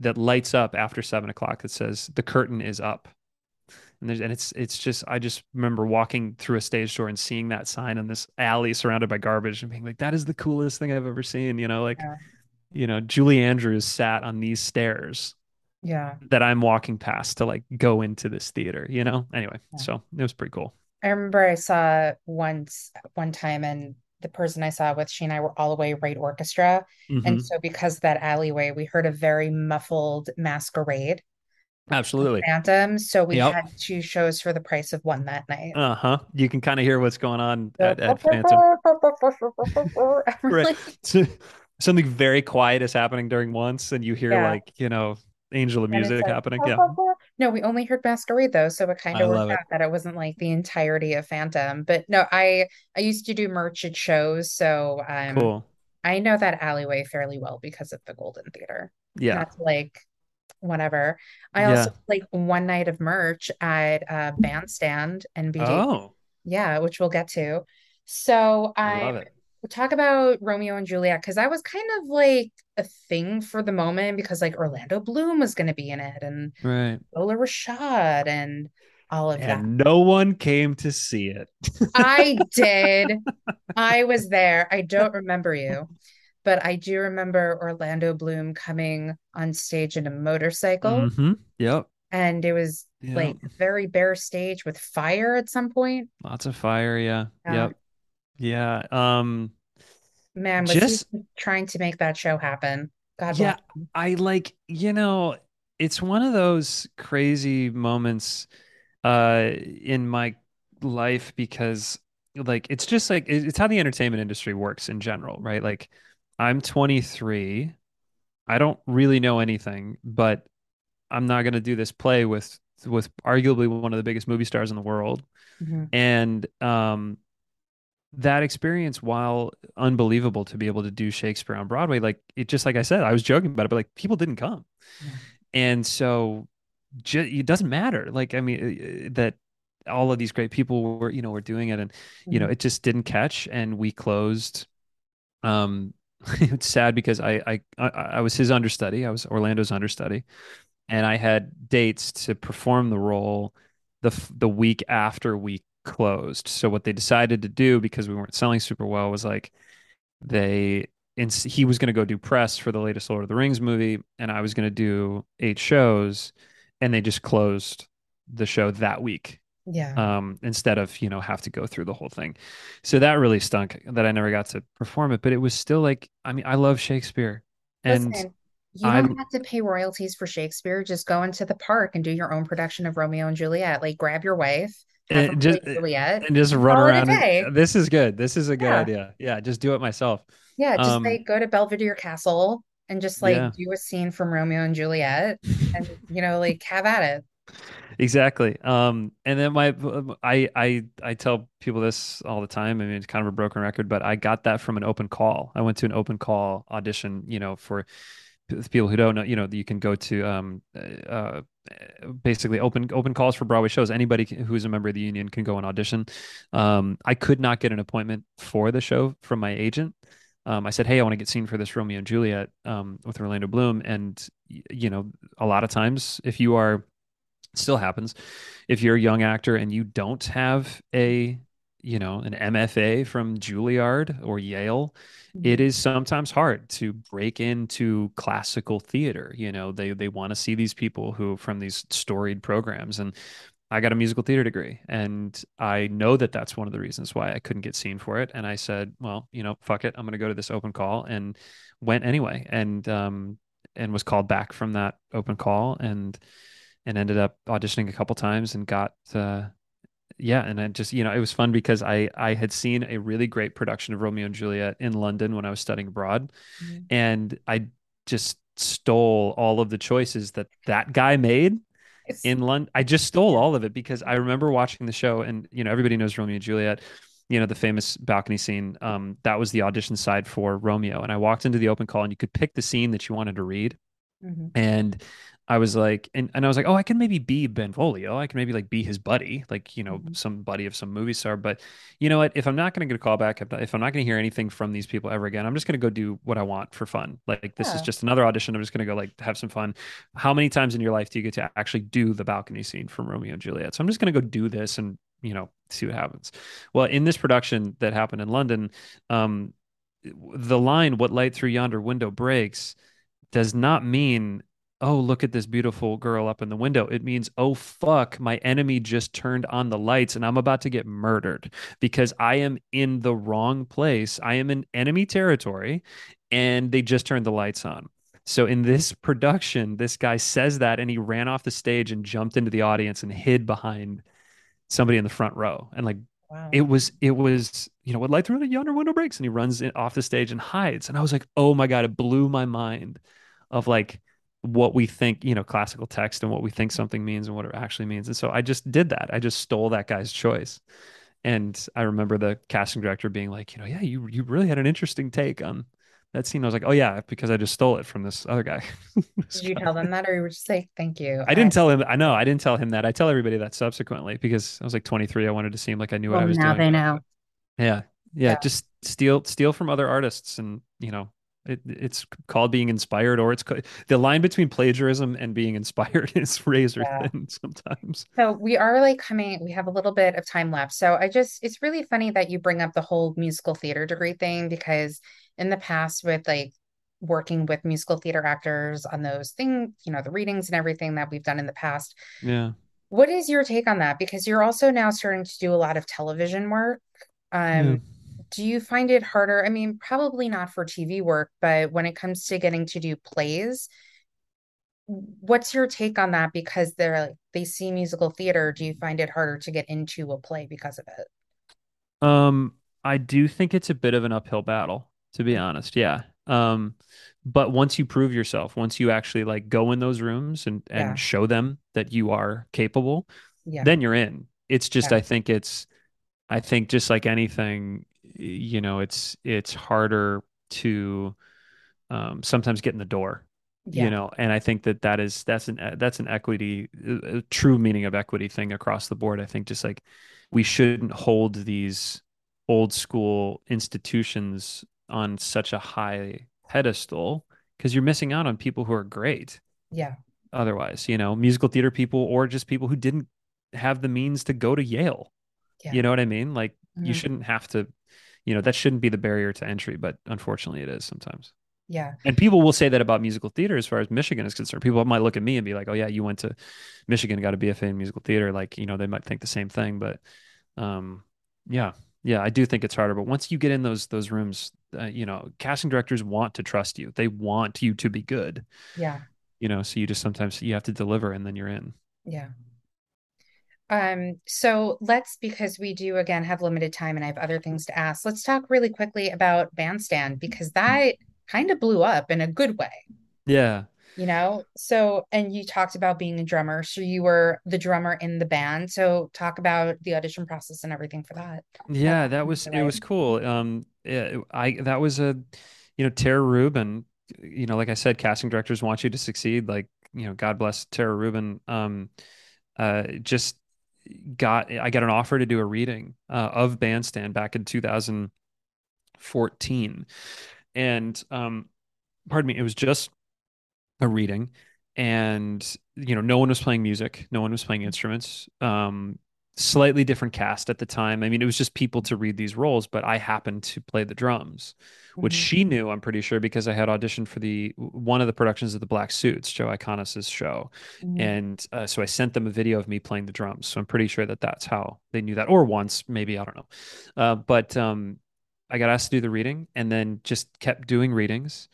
that lights up after seven o'clock. That says the curtain is up, and there's and it's it's just I just remember walking through a stage door and seeing that sign in this alley surrounded by garbage and being like, that is the coolest thing I've ever seen. You know, like Yeah. you know, Julie Andrews sat on these stairs Yeah. that I'm walking past to like go into this theater. You know, anyway, Yeah. so it was pretty cool. I remember I saw once one time and the person I saw with, she and I were all the way right orchestra. Mhm. And so because of that alleyway, we heard a very muffled masquerade Absolutely. Phantom. So we Yep. had two shows for the price of one that night. Uh huh. You can kind of hear what's going on at, at Phantom. Right. So, something very quiet is happening during once, and you hear Yeah. like you know angel of music like, happening. Yeah, No, we only heard Masquerade though, so it kind of worked it. out that it wasn't like the entirety of Phantom. But no, I I used to do merch at shows, so um Cool. I know that alleyway fairly well because of the Golden Theater. Yeah. To like whatever. I Yeah. also like one night of merch at uh Bandstand NBD. Oh, Yeah, which we'll get to. So I I love it. we'll talk about Romeo and Juliet because that was kind of like a thing for the moment because like Orlando Bloom was going to be in it and Right. Condola Rashad and all of that. And no one came to see it. I did. I was there. I don't remember you, but I do remember Orlando Bloom coming on stage in a motorcycle hmm Yep. and it was Yep. like very bare stage with fire at some point. Lots of fire. Yeah. Yeah. Yep. Yeah. Um. Man, was Just- trying to make that show happen? God Yeah. I like, you know, it's one of those crazy moments uh in my life because like it's just like it's how the entertainment industry works in general, right? Like I'm 23. I don't really know anything, but I'm not going to do this play with with arguably one of the biggest movie stars in the world. Mhm. And um that experience, while unbelievable to be able to do Shakespeare on Broadway, like it just like I said, I was joking about it, but like people didn't come. Yeah. And so ju- it doesn't matter. Like, I mean, uh, that all of these great people were, you know, were doing it and, you know, Mhm. it just didn't catch and we closed. Um, it's sad because I, I, I, I was his understudy. I was Orlando's understudy and I had dates to perform the role the, the week after we closed. So what they decided to do because we weren't selling super well was like, they and he was going to go do press for the latest Lord of the Rings movie, and I was going to do eight shows, and they just closed the show that week Yeah. um, instead of you know have to go through the whole thing. So that really stunk that I never got to perform it, but it was still like I mean I love Shakespeare, and Listen, you don't have to pay royalties for Shakespeare. Just go into the park and do your own production of Romeo and Juliet. Like grab your wife, and just Juliet, and just run around and this is good. This is a good Yeah. idea. Yeah, just do it myself. Yeah. Just Um, like go to Belvedere Castle and just like yeah. do a scene from Romeo and Juliet and, you know, like have at it. Exactly. Um, and then my I I I tell people this all the time. I mean, it's kind of a broken record, but I got that from an open call. I went to an open call audition, you know, for people who don't know, you know, you can go to um uh basically open open calls for Broadway shows. Anybody who's a member of the union can go and audition. Um, I could not get an appointment for the show from my agent. Um, I said, "Hey, I want to get seen for this Romeo and Juliet um, with Orlando Bloom." And you know, a lot of times, if you are still happens if you're a young actor and you don't have a you know an MFA from Juilliard or Yale it Mhm. sometimes hard to break into classical theater you know they they want to see these people who from these storied programs and I got a musical theater degree and I know that that's one of the reasons why I couldn't get seen for it and I said well you know fuck it I'm going to go to this open call and went anyway and um and was called back from that open call and and ended up auditioning a couple times and got uh yeah and I just you know it was fun because I I had seen a really great production of Romeo and Juliet in London when I was studying abroad Mhm. and I just stole all of the choices that that guy made It's in London I just stole all of it because I remember watching the show and you know everybody knows Romeo and Juliet you know the famous balcony scene um that was the audition side for Romeo and I walked into the open call and you could pick the scene that you wanted to read Mhm. and I was like, and, and I was like, oh, I can maybe be Benvolio. I can maybe like be his buddy, like, you know, Mhm. some buddy of some movie star. But you know what? If I'm not going to get a call back, if if I'm not going to hear anything from these people ever again, I'm just going to go do what I want for fun. Like, this is just another audition. I'm just going to go like have some fun. How many times in your life do you get to actually do the balcony scene from Romeo and Juliet? So I'm just going to go do this and, you know, see what happens. Well, in this production that happened in London, um, the line, what light through yonder window breaks, does not mean, oh, look at this beautiful girl up in the window. It means, oh, fuck, my enemy just turned on the lights and I'm about to get murdered because I am in the wrong place. I am in enemy territory and they just turned the lights on. So in this production, this guy says that and he ran off the stage and jumped into the audience and hid behind somebody in the front row. And like it was it was you know what light through the yonder window breaks and he runs in, off the stage and hides and i was like oh my god it blew my mind of like what we think you know classical text and what we think something means and what it actually means and so i just did that i just stole that guy's choice and i remember the casting director being like you know yeah you you really had an interesting take on that scene i was like oh yeah because i just stole it from this other guy Did you tell them that or you were just like, thank you? I didn't tell him. I know I didn't tell him that. I tell everybody that subsequently because I was like 23. I wanted to seem like I knew what well I was now doing. they know. Yeah. Yeah. Yeah. Just steal, steal from other artists. And, you know, it, it's called being inspired or it's the line between plagiarism and being inspired is razor Yeah. thin sometimes. So we are like coming, we have a little bit of time left. So I just, it's really funny that you bring up the whole musical theater degree thing because in the past, with like working with musical theater actors on those things, you know, the readings and everything that we've done in the past, Yeah. what is your take on that? Because you're also now starting to do a lot of television work. Um, yeah. Do you find it harder? I mean, probably not for TV work, but when it comes to getting to do plays, what's your take on that? Because they're like, they see musical theater. Do you find it harder to get into a play because of it? Um, I do think it's a bit of an uphill battle, to be honest. Yeah. Um, but once you prove yourself, once you actually like go in those rooms and Yeah, and show them that you are capable, yeah, then you're in. It's just yeah, I think it's I think just like anything, you know, it's it's harder to um, sometimes get in the door. you know and i think that that is that's an that's an equity a true meaning of equity thing across the board i think just like we shouldn't hold these old school institutions on such a high pedestal because you're missing out on people who are great Yeah. otherwise you know musical theater people or just people who didn't have the means to go to yale Yeah. you know what i mean like you Mhm. shouldn't have to you know that shouldn't be the barrier to entry but unfortunately it is sometimes Yeah. and people will say that about musical theater as far as Michigan is concerned. People might look at me and be like, "Oh yeah, you went to Michigan, got a BFA in musical theater." Like, you know, they might think the same thing, but um, yeah, yeah, I do think it's harder. But once you get in those those rooms, uh, you know, casting directors want to trust you. They want you to be good. Yeah. You know, so you just sometimes you have to deliver, and then you're in. Yeah. Um, so let's, because we do again have limited time and I have other things to ask, let's talk really quickly about Bandstand because that kind of blew up in a good way, Yeah, you know? So, and you talked about being a drummer. So you were the drummer in the band. So talk about the audition process and everything for that. Yeah, that was it was cool. Um, yeah, I that was a, you know, Tara Rubin. You know, like I said, casting directors want you to succeed. Like, you know, God bless Tara Rubin. Um, uh, just got I got an offer to do a reading uh, of Bandstand back in 2014, and um, pardon me, it was just a reading, and you know, no one was playing music, no one was playing instruments. Um, slightly different cast at the time. I mean, it was just people to read these roles, but I happened to play the drums, which Mhm. she knew, I'm pretty sure, because I had auditioned for the one of the productions of the Black Suits, Joe Iconis's show. Mhm. And uh, so I sent them a video of me playing the drums. So I'm pretty sure that that's how they knew that, or once, maybe, I don't know. Uh, but um, I got asked to do the reading and then just kept doing readings.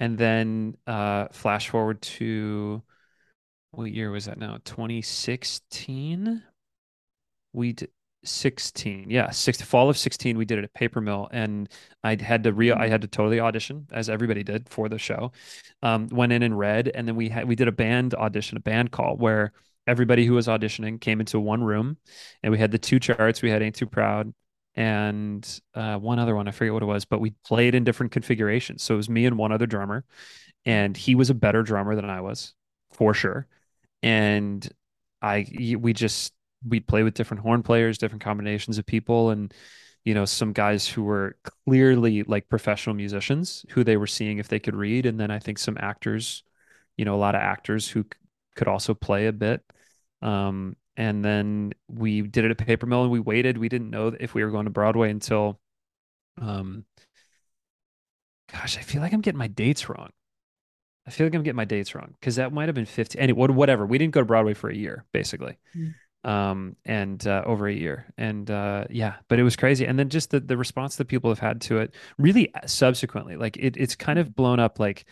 And then uh, flash forward to what year was that now? 2016? We did 16. Yeah, six fall of 16 we did it at Paper Mill and I had to re I had to totally audition as everybody did for the show. Um, went in and read and then we had we did a band audition, a band call where everybody who was auditioning came into one room and we had the two charts. We had Ain't Too Proud and uh, one other one, I forget what it was, but we played in different configurations. So it was me and one other drummer and he was a better drummer than I was for sure. And I we just we'd play with different horn players, different combinations of people, and you know some guys who were clearly like professional musicians who they were seeing if they could read, and then I think some actors, you know, a lot of actors who could also play a bit. Um, and then we did it at Paper Mill, and we waited. We didn't know if we were going to Broadway until, um, gosh, I feel like I'm getting my dates wrong. I feel like I'm getting my dates wrong because that might have been 15. Anyway, whatever. We didn't go to Broadway for a year, basically. Mhm. Um, and uh, over a year. And uh, yeah, but it was crazy. And then just the, the response that people have had to it really uh, subsequently, like it, it's kind of blown up like,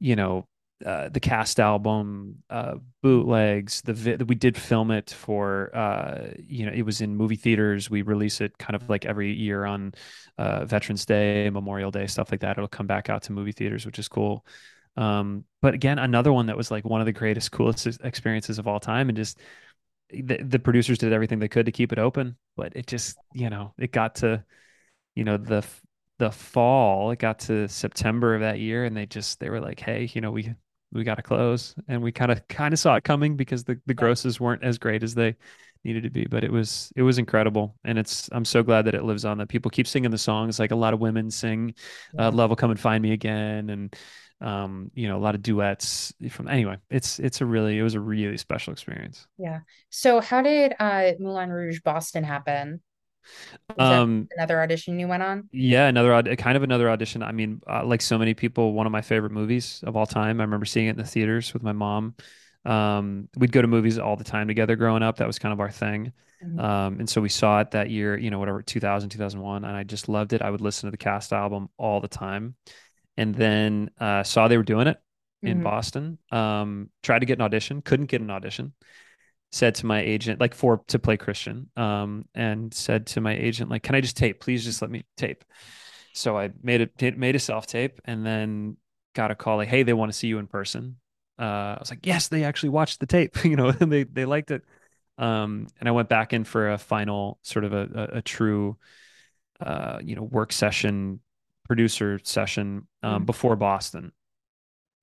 you know, uh, the cast album, uh, bootlegs, the vi- we did film it for, uh, you know, it was in movie theaters. We release it kind of like every year on uh, Veterans Day, Memorial Day, stuff like that. It'll come back out to movie theaters, which is cool. Um, but again, another one that was like one of the greatest, coolest experiences of all time, and just the, the producers did everything they could to keep it open, but it just, you know, it got to, you know, the the fall, it got to September of that year, and they just they were like, hey, you know, we we got to close, and we kind of kind of saw it coming because the the grosses weren't as great as they needed to be, but it was it was incredible, and it's I'm so glad that it lives on. That people keep singing the songs, like a lot of women sing, uh, "Love Will Come and Find Me Again," and um, you know, a lot of duets from. Anyway, it's it's a really it was a really special experience. Yeah. So how did uh Moulin Rouge Boston happen? Was Um, another audition you went on? Yeah, another aud- kind of another audition. I mean, uh, like so many people, one of my favorite movies of all time. I remember seeing it in the theaters with my mom. Um, we'd go to movies all the time together growing up. That was kind of our thing. Mhm. Um, and so we saw it that year, you know, whatever, 2000, 2001, and I just loved it. I would listen to the cast album all the time. And then uh, saw they were doing it in Mhm. Boston. Um, tried to get an audition, couldn't get an audition said to my agent, like for to play Christian, um, and said to my agent, like, can I just tape? Please just let me tape. So I made a made a self tape and then got a call like, hey, they want to see you in person. Uh, I was like, yes, they actually watched the tape, you know, and they they liked it. Um, and I went back in for a final sort of a, a, a true, uh, you know, work session, producer session um, Mhm. before Boston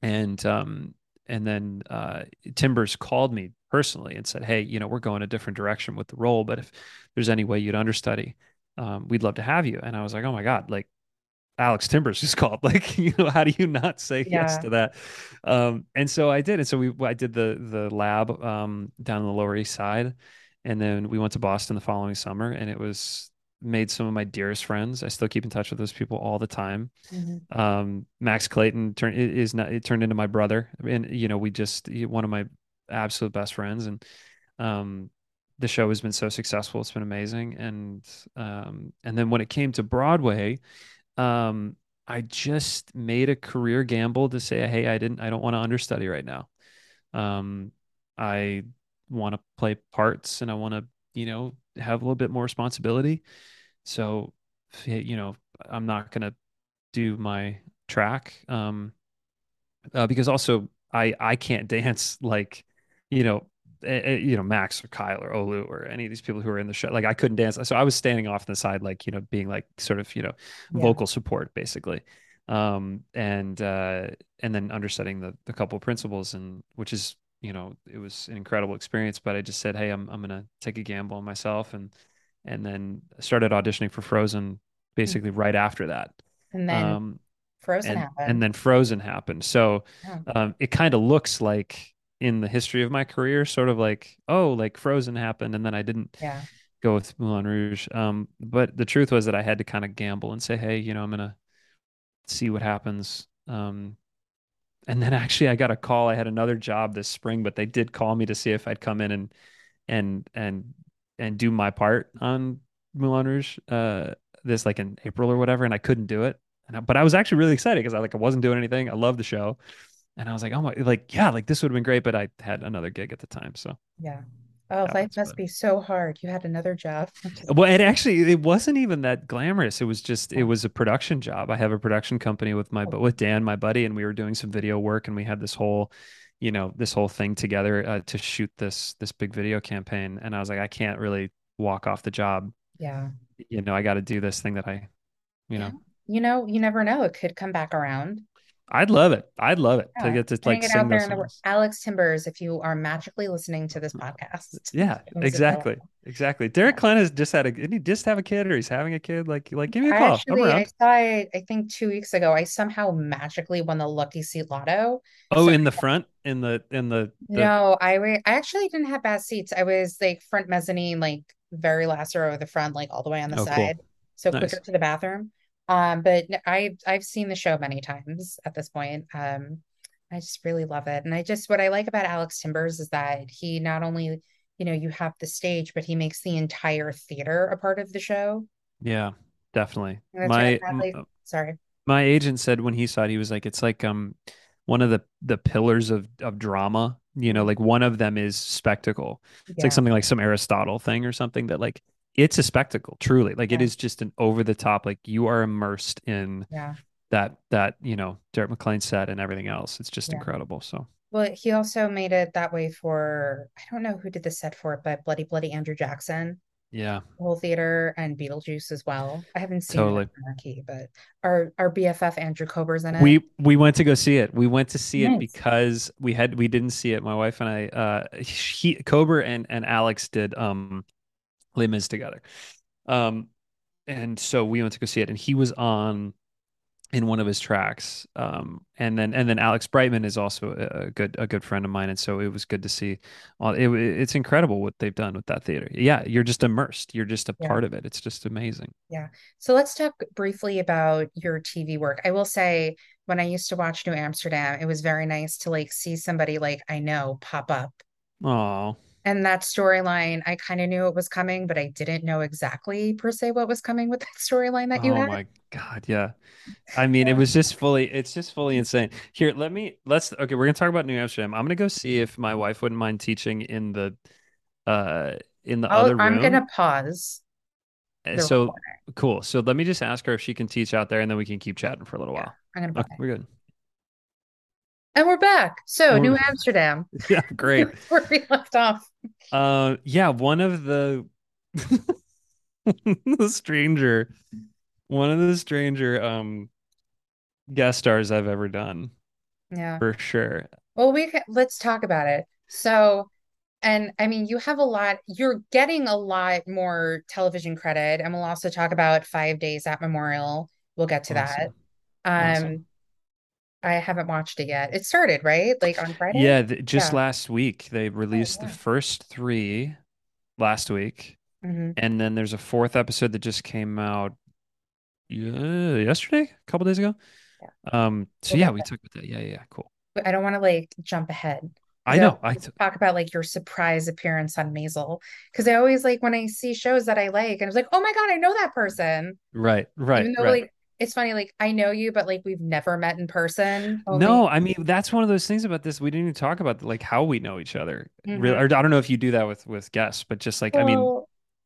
and um and then uh Timbers called me personally and said, "Hey, you know, we're going a different direction with the role, but if there's any way you'd understudy, um, we'd love to have you." And I was like, "Oh my God, like Alex Timbers just called. Like, you know, how do you not say yes to that? Um, and so I did. And so we I did the the lab um down on the Lower East Side. And then we went to Boston the following summer and it was made some of my dearest friends. I still keep in touch with those people all the time. Mhm. Um, Max Clayton turned is not it turned into my brother. And you know, we just one of my absolute best friends. And um the show has been so successful. It's been amazing. And um and then when it came to Broadway, um, I just made a career gamble to say, hey, I didn't, I don't want to understudy right now. Um, I want to play parts and I want to, you know, have a little bit more responsibility. So, you know, I'm not going to do my track. Um, uh, because also I I can't dance like, you know, uh, you know Max or Kyle or Olu or any of these people who are in the show. Like I couldn't dance, so I was standing off on the side, like you know, being like sort of you know Yeah. vocal support basically, um, and uh, and then understudying the the couple principles and which is you know it was an incredible experience. But I just said, hey, I'm I'm gonna take a gamble on myself, and and then started auditioning for Frozen basically right after that. And then Um, Frozen and and then Frozen happened. So Yeah. um, it kind of looks like in the history of my career, sort of like oh, like Frozen happened, and then I didn't Yeah. go with Moulin Rouge. Um, but the truth was that I had to kind of gamble and say, hey, you know, I'm gonna see what happens. Um, and then actually, I got a call. I had another job this spring, but they did call me to see if I'd come in and and and and do my part on Moulin Rouge. Uh, this like in April or whatever, and I couldn't do it. I, but I was actually really excited because I like I wasn't doing anything. I love the show, and I was like, oh my, like yeah, like this would have been great. But I had another gig at the time, so Yeah. Oh, life must be so hard. You had another job. Well, it actually it wasn't even that glamorous. It was just it oh, was a production job. I have a production company with my but with Dan, my buddy, and we were doing some video work, and we had this whole you know this whole thing together uh, to shoot this this big video campaign and i was like i can't really walk off the job yeah. you know, I got to do this thing that I, you Yeah. know, You know, you never know. It could come back around. I'd love it. I'd love it to get to like it sing out there those in the world. songs. Alex Timbers, if you are magically listening to this podcast, Yeah, exactly. Exactly. Derek Klena has just had a, didn't he just have a kid or he's having a kid? Like, like, give me a call. Actually I saw it, I think two weeks ago. I somehow magically won the Lucky Seat Lotto. Oh, So in the front, in the, in the, the, no, I wa- I actually didn't have bad seats. I was like front mezzanine, like very last row of the front, like all the way on the oh, cool. side. So quicker to the bathroom. Um, but I I've seen the show many times at this point. Um, I just really love it. And I just what I like about Alex Timbers is that he not only, you know, you have the stage, but he makes the entire theater a part of the show. Yeah, definitely. Right. My, sorry. my agent said when he saw it, he was like, it's like, um, one of the, the pillars of, of drama, you know, like one of them is spectacle. It's like something like some Aristotle thing or something that like, it's a spectacle, truly. Like it yeah, is just an over the top, like you are immersed in yeah, that that you know Derek McLane said and everything else. It's just yeah. incredible. So Well, he also made it that way for I don't know who did the set for it, but Bloody Bloody Andrew Jackson, yeah, the whole theater, and Beetlejuice as well. I haven't seen totally. Monarchy, but our our BFF Andrew Kober's in it. We we went to go see it. We went to see it because we had we didn't see it. My wife and I, uh, he Kober and and Alex did um Les Mis together. Um, and so we went to go see it, and he was on in one of his tracks. Um, and then and then Alex Brightman is also a, good a good friend of mine, and so it was good to see. All it, it's incredible what they've done with that theater. Yeah, you're just immersed. You're just a Yeah. part of it. It's just amazing. Yeah. So let's talk briefly about your TV work. I will say when I used to watch New Amsterdam, it was very nice to like see somebody like I know pop up. Oh, And that storyline, I kind of knew it was coming, but I didn't know exactly per se what was coming with that storyline that you oh had. Oh my God, yeah. I mean, it was just fully, it's just fully insane. Here, let me, let's, okay, we're gonna talk about New Amsterdam. I'm gonna go see if my wife wouldn't mind teaching in the, uh, in the I'll, other room I'm gonna pause the So recording. cool. So let me just ask her if she can teach out there, and then we can keep chatting for a little Yeah, while. I'm gonna Okay, we're good. And we're back. So New we're, Amsterdam, yeah, great. where we left off. Uh, yeah, one of the the stranger, one of the stranger um guest stars I've ever done. Yeah. for sure. Well, we can, let's talk about it. So, and I mean, you have a lot, you're getting a lot more television credit, and we'll also talk about Five Days at Memorial. We'll get to that. Um, Awesome. I haven't watched it yet. It started, right? Like on Friday? Yeah, th just Yeah. last week they Oh, released the yeah. first three last week, hmm and then there's a fourth episode that just came out yeah, yesterday, a couple days ago. Yeah. Um, so yeah, we talked about that. Yeah, yeah, yeah, cool. But I don't want to like jump ahead I know. I talk about like your surprise appearance on Maisel. Because I always like when I see shows that I like, and I was like, oh my God, I know that person. right, right, Even though right. like it's funny, like I know you, but like we've never met in person. No, I mean that's one of those things about this. We didn't even talk about like how we know each other. Really, Mhm. or I don't know if you do that with with guests, but just like I mean,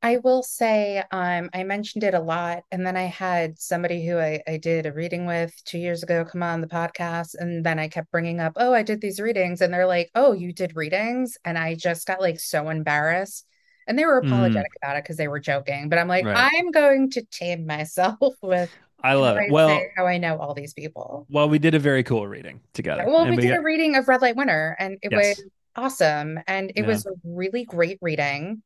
I will say, um, I mentioned it a lot, and then I had somebody who I, I did a reading with two years ago come on the podcast, and then I kept bringing up, oh, I did these readings, and they're like, oh, you did readings, and I just got like so embarrassed, and they were mm, apologetic about it because they were joking, but I'm like, right. I'm going to tame myself with I love it. Well, how I know all these people. well, we did a very cool reading Yeah, together, well, and we we did got a reading of Red Light Winter, and it was awesome, and it yeah, was a really great reading.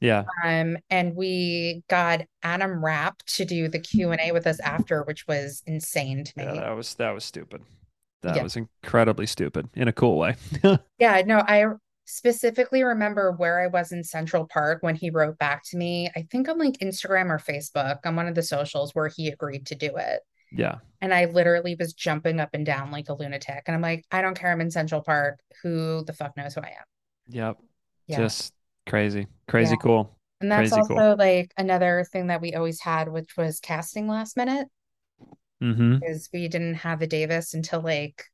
yeah, Um, and we got Adam Rapp to do the Q&A with us after, which was insane to yeah. me. That was that was stupid. That Yeah. was incredibly stupid in a cool way. Yeah, no, I specifically remember where I was in Central Park when he wrote back to me. I think on like Instagram or Facebook on one of the socials where he agreed to do it. Yeah. And I literally was jumping up and down like a lunatic. And I'm like, I don't care. I'm in Central Park. Who the fuck knows who I am? Yep. Yeah. Just crazy, Yeah. crazy cool, And that's crazy cool. also like another thing that we always had, which was casting last minute. Mm-hmm. because we didn't have a Davis until like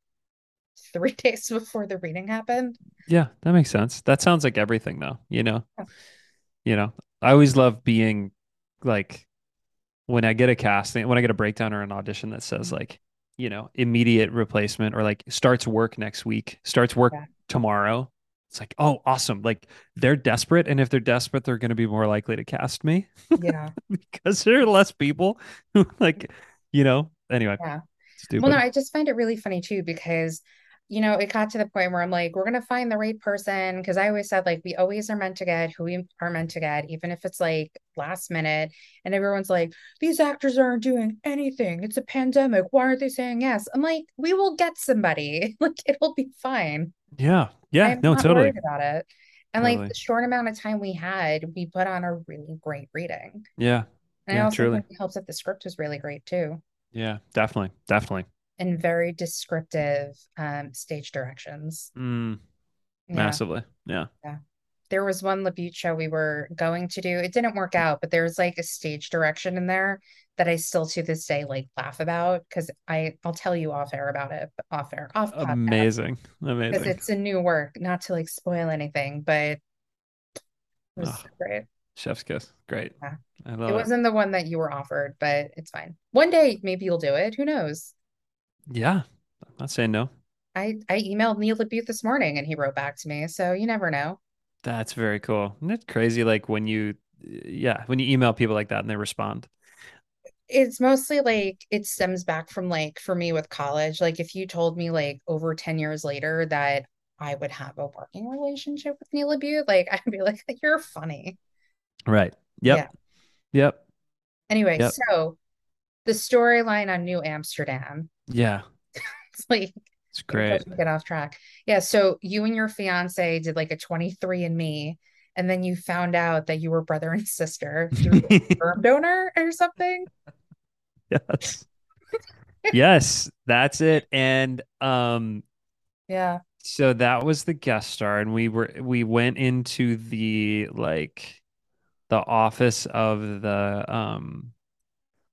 three days before the reading happened. Yeah, that makes sense. That sounds like everything though, you know. Yeah. You know, I always love being like when I get a casting, when I get a breakdown or an audition that says mm-hmm. like, you know, immediate replacement or like starts work next week, starts work Yeah. tomorrow. It's like, oh, awesome. Like they're desperate. And if they're desperate, they're going to be more likely to cast me Yeah. because there are less people who like, you know, anyway, Yeah. Well, no. I just find it really funny too because, you know, it got to the point where I'm like, we're gonna find the right person. Because I always said, like, we always are meant to get who we are meant to get, even if it's like last minute. And everyone's like, these actors aren't doing anything. It's a pandemic. Why aren't they saying yes? I'm like, we will get somebody. Like, it'll be fine. Yeah. Yeah. I'm No, totally. about it. And like the short amount of time we had, we put on a really great reading. Yeah. And I Yeah. also Truly. think it helps that the script was really great too, Yeah. Definitely. Definitely. And very descriptive um, stage directions. Mm, Yeah, massively. Yeah. yeah. There was one LaBute show we were going to do. It didn't work out, but there's like a stage direction in there that I still to this day like laugh about because I I'll tell you off air about it, but off air, off podcast Amazing. because Amazing. it's a new work. Not to like spoil anything, but it was Oh, great. chef's kiss. Great. Yeah. I It it. wasn't the one that you were offered, but it's fine. One day maybe you'll do it. Who knows? Yeah. I'm not saying no. I I emailed Neil LaBute this morning and he wrote back to me, so you never know. That's very cool. Isn't it crazy? Like when you, yeah, when you email people like that and they respond. It's mostly like it stems back from like for me with college. Like if you told me like over 10 years later that I would have a working relationship with Neil LaBute, like I'd be like, you're funny. Right. Yeah. Yep. Yep. Anyway, Yep. so the storyline on New Amsterdam. Yeah. It's like It's great. get off track. Yeah, so you and your fiance did like a 23 and me, and then you found out that you were brother and sister through a sperm donor or something. Yes. Yes, that's it. And um Yeah. so that was the guest star and we were we went into the like the office of the um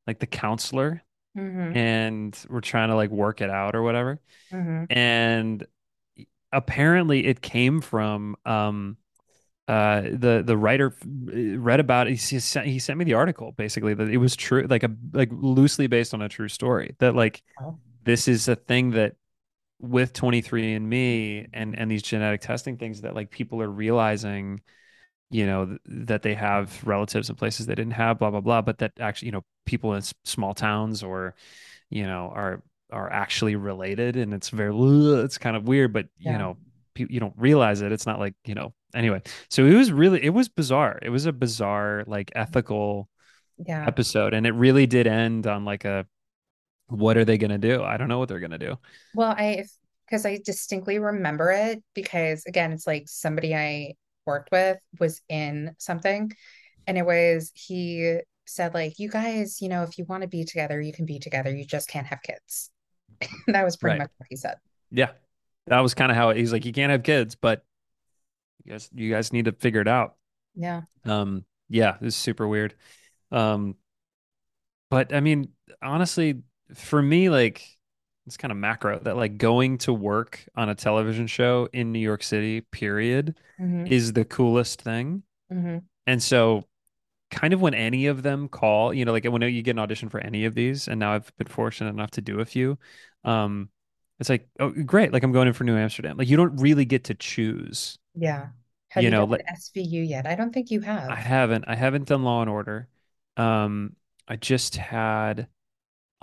like the counselor Mm-hmm. and we're trying to like work it out or whatever. Mm-hmm. And apparently it came from um uh the the writer read about it. He sent, he sent me the article basically that it was true like a like loosely based on a true story that like Oh, this is a thing that with 23andme and and these genetic testing things that like people are realizing you know that they have relatives in places they didn't have blah blah blah but that actually you know people in small towns or you know are are actually related and it's very it's kind of weird but you Yeah. know you don't realize it. It's not like you know anyway. So it was really it was bizarre. It was a bizarre like ethical Yeah. episode and it really did end on like a what are they going to do? I don't know what they're going to do. Well, I, because I distinctly remember it because again, it's like somebody I worked with was in something and it was, he said like, you guys, you know, if you want to be together, you can be together. You just can't have kids. That was pretty right much what he said. yeah that was kind of how it, he's like you can't have kids but you guys you guys need to figure it out Yeah. um yeah it's super weird um but i mean honestly for me like it's kind of macro that like going to work on a television show in new york city period hmm is the coolest thing hmm and so kind of when any of them call you know like when you get an audition for any of these and now i've been fortunate enough to do a few um it's like oh great like i'm going in for new amsterdam like you don't really get to choose Yeah. Have you you know done like SVU yet? I don't think you have. I have. haven't. I haven't done Law and Order. Um, I just had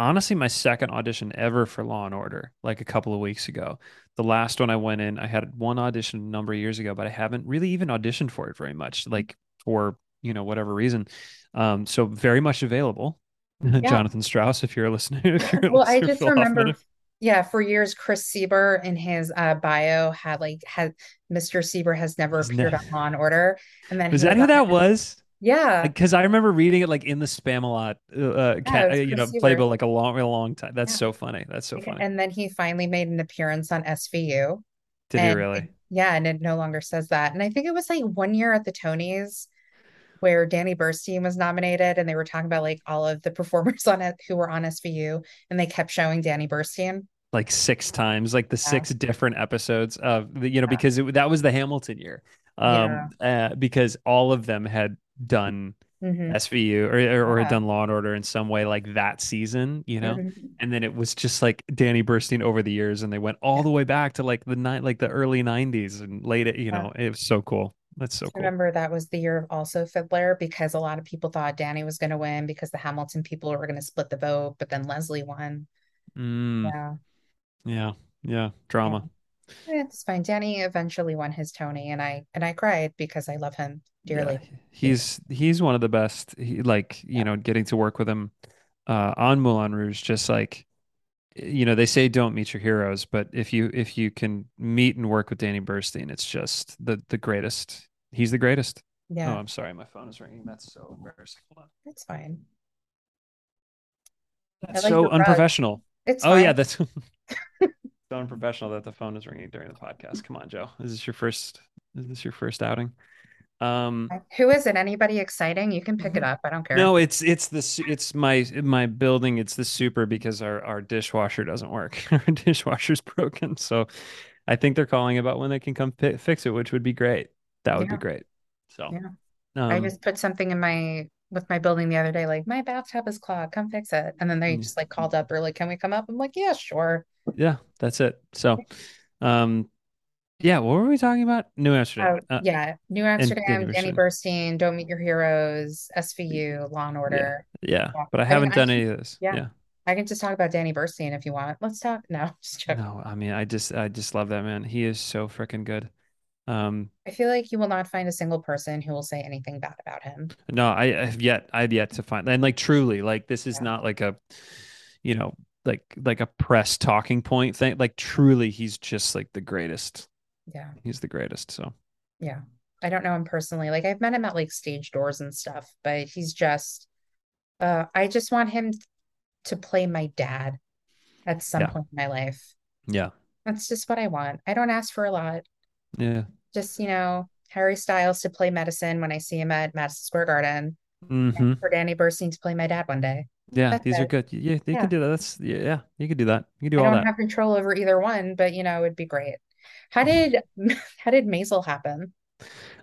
honestly my second audition ever for Law and Order, like a couple of weeks ago. The last one I went in, I had one audition a number of years ago, but I haven't really even auditioned for it very much, like for, you know, whatever reason. Um, so very much available. Yeah. Jonathan Strauss, if you're a listener, if you're Well, I just remember, Hoffman. yeah, for years, Chris Sieber in his uh, bio had like had Mr. Sieber has never appeared on Law and Order, and then Is that who that was? Yeah, Because I remember reading it like in the Spamalot, uh, uh, yeah, cat, uh, you know, playable like a long, a long time. That's Yeah, so funny. That's so funny. and then he finally made an appearance on SVU, Did he it, really? yeah, and it no longer says that. And I think it was like one year at the Tonys where Danny Burstein was nominated, and they were talking about like all of the performers on it who were on SVU, and they kept showing Danny Burstein. Like six times, like the Yeah, six different episodes of the, you know, yeah, because it, that was the Hamilton year. Um, yeah. uh, because all of them had done hmm SVU or, or or had Yeah. done Law and Order in some way like that season, you know, hmm and then it was just like Danny Burstein over the years, and they went all Yeah. the way back to like the night, like the early '90s and late, you Yeah. know, it was so cool. That's so cool. remember that was the year of also Fiddler because a lot of people thought Danny was going to win because the Hamilton people were going to split the vote, but then Leslie won. Mm, Yeah. yeah, yeah, Yeah. drama. Eh, It's fine. Danny eventually won his Tony and I and I cried because I love him Yeah, dearly. Dearly. he's he's one of the best. He, like, you Yeah. know, getting to work with him uh on Moulin Rouge, just like you know, they say don't meet your heroes, but if you if you can meet and work with Danny Burstein, it's just the the greatest. He's the greatest. Yeah. Oh, I'm sorry, my phone is ringing. That's so embarrassing. Hold on. it's fine. That's like so rug. unprofessional. It's Oh yeah, that's so unprofessional that the phone is ringing during the podcast. Come on, Joe. Is this your first is this your first outing? Um Who is it? Anybody exciting? You can pick it up. I don't care. No, it's it's the it's my my building. It's the super because our our dishwasher doesn't work. Our dishwasher's broken, so I think they're calling about when they can come fi fix it, which would be great. That would be great. So, yeah. I um, just put something in my with my building the other day, like my bathtub is clogged, come fix it. And then they mm, just like called up, they're like, Can we come up? I'm like, Yeah, sure. yeah, that's it. So, um, yeah, what were we talking about? New Amsterdam, Oh, uh, yeah. New and Danny Amsterdam, Danny Burstein. Don't Meet Your Heroes, SVU, Law and Order. yeah, Yeah. but I I haven't I done can, any of this. yeah, Yeah. I can just talk about Danny Burstein if you want. Let's talk. No, just joking. No, I mean, I just I just love that man. He is so freaking good. Um, I feel like you will not find a single person who will say anything bad about him. No, I have yet I've yet to find and like truly like this is Yeah. not like a you know like like a press talking point thing. Like truly he's just like the greatest. Yeah. He's the greatest. So Yeah. I don't know him personally. Like I've met him at like stage doors and stuff, but he's just uh I just want him to play my dad at some yeah. point in my life. Yeah. That's just what I want. I don't ask for a lot. Yeah. Just, you know, Harry Styles to play medicine when I see him at Madison Square Garden, and hmm for Danny Burstein to play my dad one day. Yeah, That's these are good. Yeah, you Yeah. can do that. That's yeah, yeah, you can do that. You can I do all don't that. have control over either one, but you know, it'd be great. How did how did Maisel happen?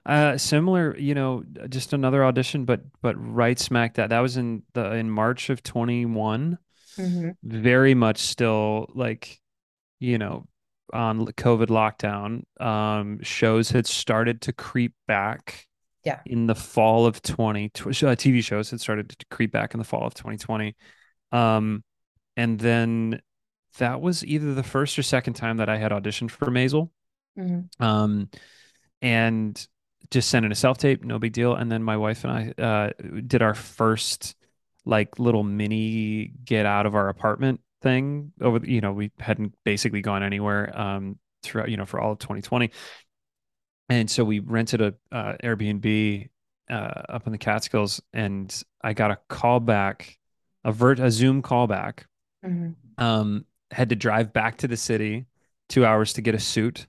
Uh similar, you know, just another audition but but right smack that. That was in the in March of 21. hmm Very much still like you know, on COVID lockdown, um, shows had started to creep back Yeah. in the fall of 20, uh, TV shows had started to creep back in the fall of 2020. Um, and then that was either the first or second time that I had auditioned for Maisel. Mhm. Um, and just sent in a self tape, no big deal. And then my wife and I uh, did our first like little mini get out of our apartment thing over. the- You know, we hadn't basically gone anywhere um, throughout. You know, for all of 2020, and so we rented a uh, Airbnb uh, up in the Catskills, and I got a call back, a vert a Zoom callback. Mhm. Um, had to drive back to the city, two hours to get a suit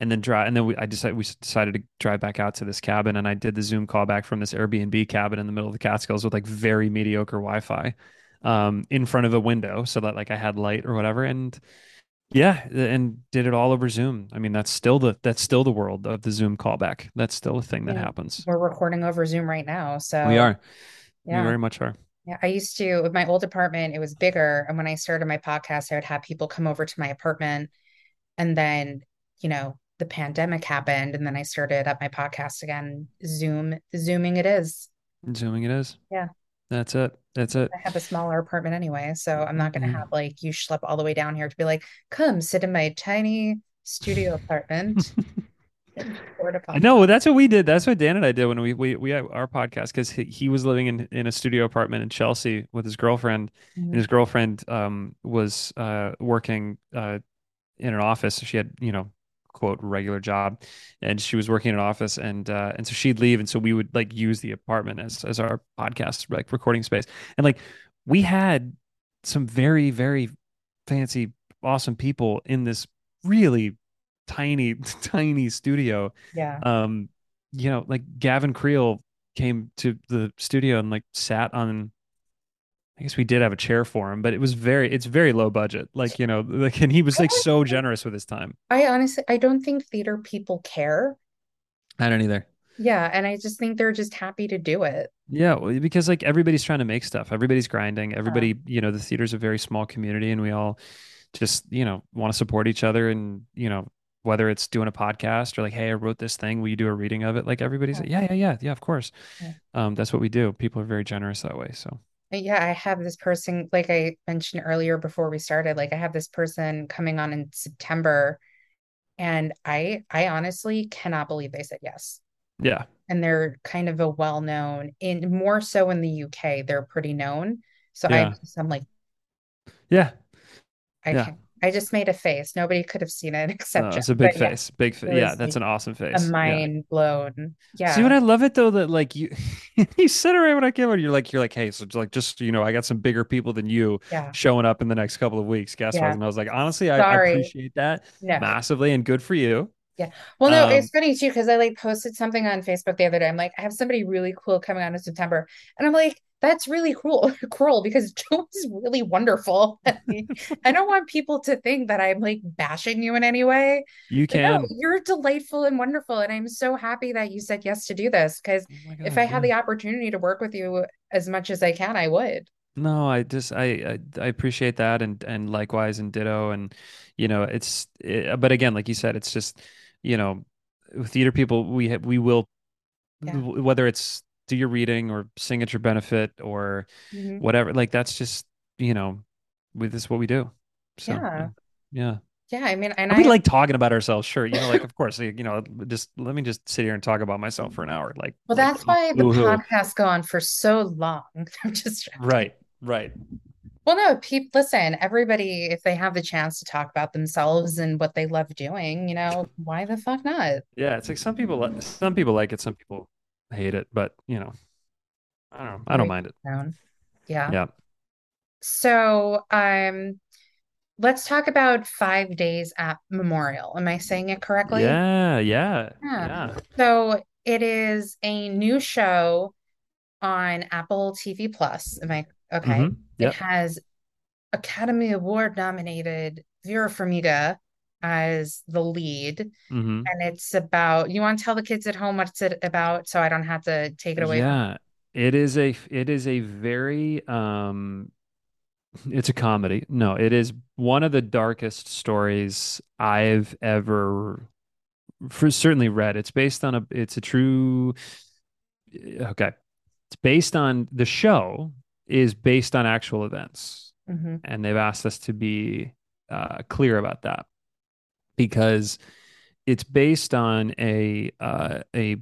and then drive and then we I decided we decided to drive back out to this cabin and I did the Zoom call back from this Airbnb cabin in the middle of the Catskills with like very mediocre Wi-Fi um in front of a window so that like I had light or whatever and yeah and did it all over Zoom. I mean that's still the that's still the world of the Zoom callback. That's still a thing that Yeah. happens. We're recording over Zoom right now, so We are. We very much are. Yeah, I used to, with my old apartment, it was bigger. And when I started my podcast, I would have people come over to my apartment. And then, you know, the pandemic happened. And then I started up my podcast again. Zoom, Zooming it is. Zooming it is. Yeah. That's it. That's it. I have a smaller apartment anyway. So I'm not going to Mhm. have like you schlep all the way down here to be like, come sit in my tiny studio apartment. And I know that's what we did. That's what Dan and I did when we we we had our podcast because he, he was living in in a studio apartment in Chelsea with his girlfriend, and Mhm. his girlfriend um was uh working uh in an office. She had you know quote regular job, and she was working in an office, and uh and so she'd leave, and so we would like use the apartment as as our podcast like recording space, and like we had some very very fancy awesome people in this really tiny tiny studio Yeah. um you know like Gavin Creel came to the studio and like sat on I guess we did have a chair for him but it was very it's very low budget like you know like and he was like so generous with his time I honestly, I don't think theater people care. I don't either Yeah. And I just think they're just happy to do it. yeah because like everybody's trying to make stuff everybody's grinding everybody you know the theater's a very small community and we all just you know want to support each other and you know whether it's doing a podcast or like hey I wrote this thing will you do a reading of it like everybody's like yeah yeah yeah yeah of course Yeah. um that's what we do people are very generous that way so Yeah, I have this person, like I mentioned earlier before we started, like I have this person coming on in September, and I I honestly cannot believe they said yes. yeah And they're kind of a well-known in more so in the UK, they're pretty known. So I Yeah. just I'm like, yeah I Yeah. can't. I just made a face. Nobody could have seen it except Jen. it's a big But yeah, face. Big face. Yeah, that's like an awesome a face. Yeah. mind blown. Yeah. See what I love it though that like you you sit around when I came out, you're like you're like, hey, so like just you know, I got some bigger people than you Yeah. showing up in the next couple of weeks, Yeah. wise. And I was like, honestly, I, I appreciate that No. massively and good for you. Yeah. Well, no, Um, it's funny too because I like posted something on Facebook the other day. I'm like, I have somebody really cool coming on in September, and I'm like, that's really cruel, cruel because Joe is really wonderful. I don't want people to think that I'm like bashing you in any way. You But no, can. you're delightful and wonderful, and I'm so happy that you said yes to do this because Oh if I had the opportunity to work with you as much as I can, I would. No, I just I, I I appreciate that and and likewise and ditto and you know it's it, but again like you said it's just you know theater people we ha- we will Yeah. whether it's do your reading or sing at your benefit or Mhm. whatever like that's just you know with this is what we do so Yeah. yeah Yeah, I mean, and we I like talking about ourselves sure you know like of course you know just let me just sit here and talk about myself for an hour like well, like, that's why the podcast go on for so long. I'm just right right Well, no, people, listen, everybody, if they have the chance to talk about themselves and what they love doing, you know, why the fuck not? Yeah, it's like some people some people like it, some people hate it, but you know, I don't know. I don't mind it. Yeah. Yeah. So, um, let's talk about Five Days at Memorial. Am I saying it correctly? Yeah, yeah, Yeah. yeah. So it is a new show on Apple TV Plus. Am I okay? Mhm. It has Academy Award nominated Vera Farmiga as the lead. hmm And it's about, you want to tell the kids at home what's it about so I don't have to take it away from Yeah. It is a it is a very um it's a comedy. No, it is one of the darkest stories I've ever for certainly read. It's based on a it's a true okay. It's based on the show is based on actual events. hmm and they've asked us to be uh, clear about that because it's based on a uh, a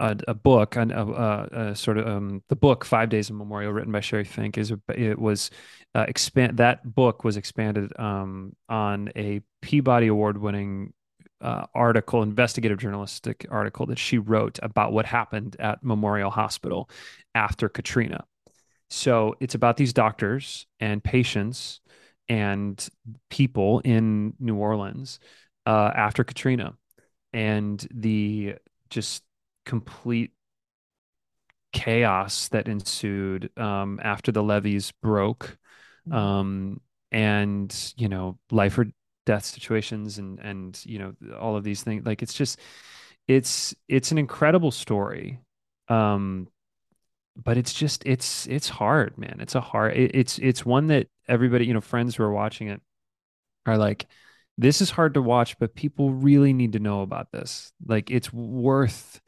a, a book, a, a, a, sort of um, the book Five Days of Memorial, written by Sheri Fink, is it was uh, expand that book was expanded um, on a Peabody Award winning uh, article, investigative journalistic article that she wrote about what happened at Memorial Hospital after Katrina. So it's about these doctors and patients and people in New Orleans uh, after Katrina. And the just complete chaos that ensued um, after the levees broke um, and you know life or death situations and and you know all of these things. Like it's just it's it's an incredible story. Um but it's just it's it's hard man it's a hard it, it's it's one that everybody you know friends who are watching it are like this is hard to watch but people really need to know about this like it's worth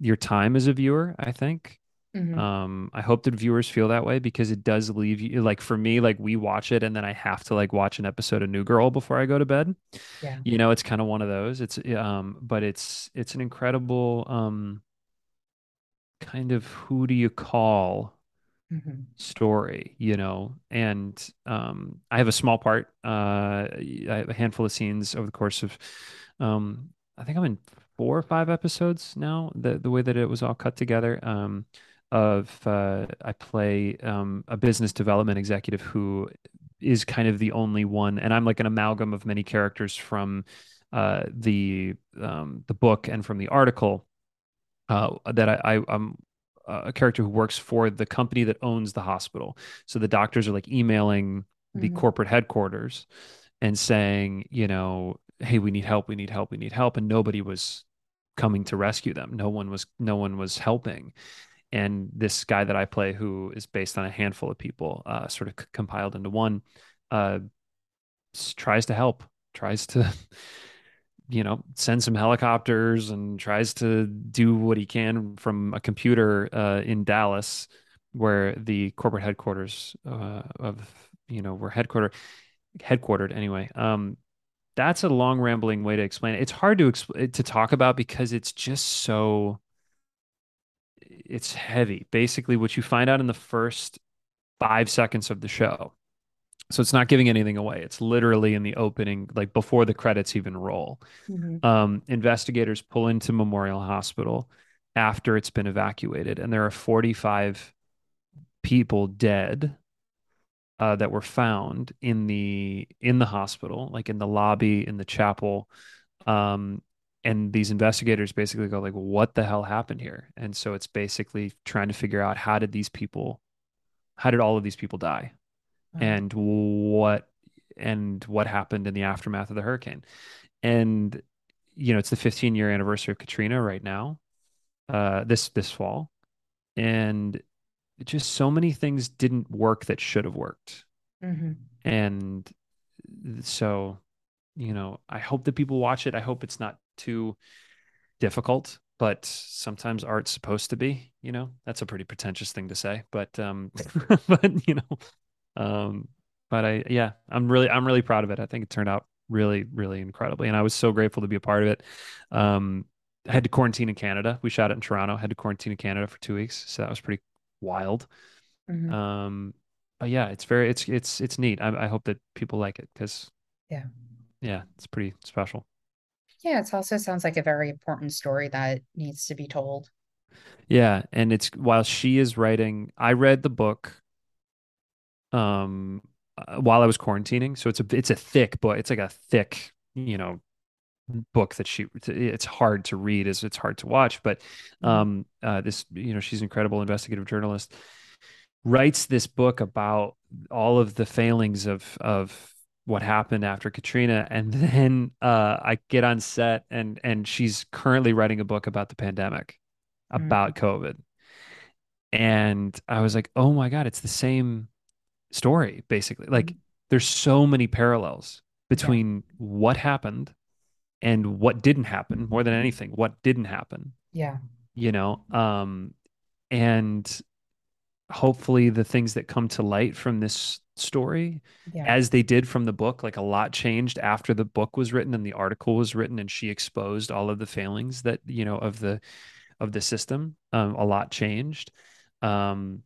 your time as a viewer, I think. hmm Um, I hope that viewers feel that way because it does leave you like for me, like we watch it and then I have to like watch an episode of New Girl before I go to bed. Yeah. You know, it's kind of one of those. It's um, but it's it's an incredible um kind of who do you call hmm story, you know? And um I have a small part, uh I have a handful of scenes over the course of um I think I'm in four or five episodes now, the the way that it was all cut together. Um, of uh, I play um, a business development executive who is kind of the only one, and I'm like an amalgam of many characters from uh, the um, the book and from the article uh, that I, I I'm a character who works for the company that owns the hospital. So the doctors are like emailing the hmm corporate headquarters and saying, you know, hey, we need help, we need help, we need help, and nobody was coming to rescue them. No one was no one was helping. And this guy that I play, who is based on a handful of people, uh, sort of c- compiled into one, uh, tries to help, tries to, you know, sends some helicopters and tries to do what he can from a computer uh, in Dallas, where the corporate headquarters uh, of, you know, were headquartered headquartered anyway. Um, that's a long rambling way to explain it. It's hard to exp- to talk about because it's just so it's heavy. Basically, what you find out in the first five seconds of the show. So it's not giving anything away. It's literally in the opening, like before the credits even roll. hmm Um, investigators pull into Memorial Hospital after it's been evacuated, and there are 45 people dead uh, that were found in the in the hospital, like in the lobby, in the chapel. Um, and these investigators basically go like, "What the hell happened here?" And so it's basically trying to figure out how did these people, how did all of these people die, Wow. and what and what happened in the aftermath of the hurricane. And you know, it's the 15 year anniversary of Katrina right now, uh, this this fall, and just so many things didn't work that should have worked. hmm And so, you know, I hope that people watch it. I hope it's not too difficult, but sometimes art's supposed to be, you know. That's a pretty pretentious thing to say, but um but you know, um but I yeah, I'm really I'm really proud of it. I think it turned out really really incredibly and I was so grateful to be a part of it. Um I had to quarantine in Canada. We shot it in Toronto. Had to quarantine in Canada for 2 weeks, so that was pretty wild. hmm Um but yeah, it's very it's it's it's neat. I I hope that people like it because Yeah. yeah, it's pretty special. Yeah, it also sounds like a very important story that needs to be told. Yeah, and it's while she is writing, I read the book um uh, while I was quarantining, so it's a it's a thick book. It's like a thick, you know, book that she it's hard to read as it's hard to watch, but hmm um uh this you know, she's an incredible investigative journalist writes this book about all of the failings of of what happened after Katrina. And then uh I get on set and and she's currently writing a book about the pandemic hmm about COVID. And I was like, oh my God, it's the same story, basically. Like, there's so many parallels Yeah. between what happened and what didn't happen more than anything, what didn't happen, Yeah. you know? Um, and hopefully the things that come to light from this story Yeah. as they did from the book. Like a lot changed after the book was written and the article was written, and she exposed all of the failings that you know of the of the system. Um, a lot changed. Um,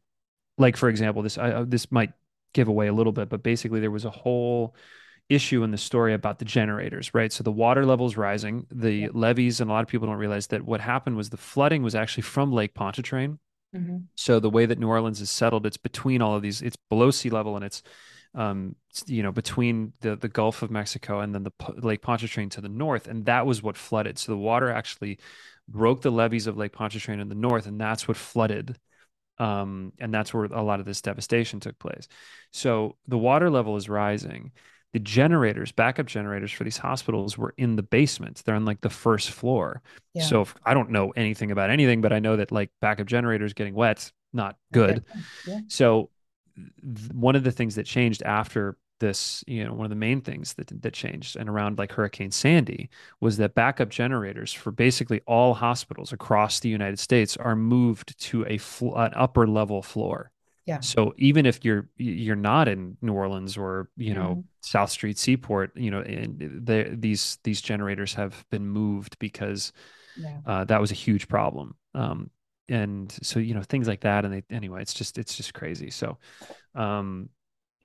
like for example, this I, this might give away a little bit, but basically there was a whole issue in the story about the generators, right? So the water level's rising, the levees, and a lot of people don't realize that what happened was the flooding was actually from Lake Pontchartrain. hmm So the way that New Orleans is settled, it's between all of these. It's below sea level, and it's, um, you know, between the the Gulf of Mexico and then the P- Lake Pontchartrain to the north, and that was what flooded. So the water actually broke the levees of Lake Pontchartrain in the north, and that's what flooded. Um, and that's where a lot of this devastation took place. So the water level is rising. The generators, backup generators for these hospitals were in the basement. They're on like the first floor. Yeah. So if, I don't know anything about anything, but I know that like backup generators getting wet, not good. Yeah. So th- one of the things that changed after this, you know, one of the main things that that changed and around like Hurricane Sandy was that backup generators for basically all hospitals across the United States are moved to a fl- an upper level floor. Yeah. So even if you're you're not in New Orleans or you know Mhm. South Street Seaport, you know, and the, these these generators have been moved because Yeah. uh, that was a huge problem. Um, and so you know things like that, and they anyway, it's just it's just crazy. So, um,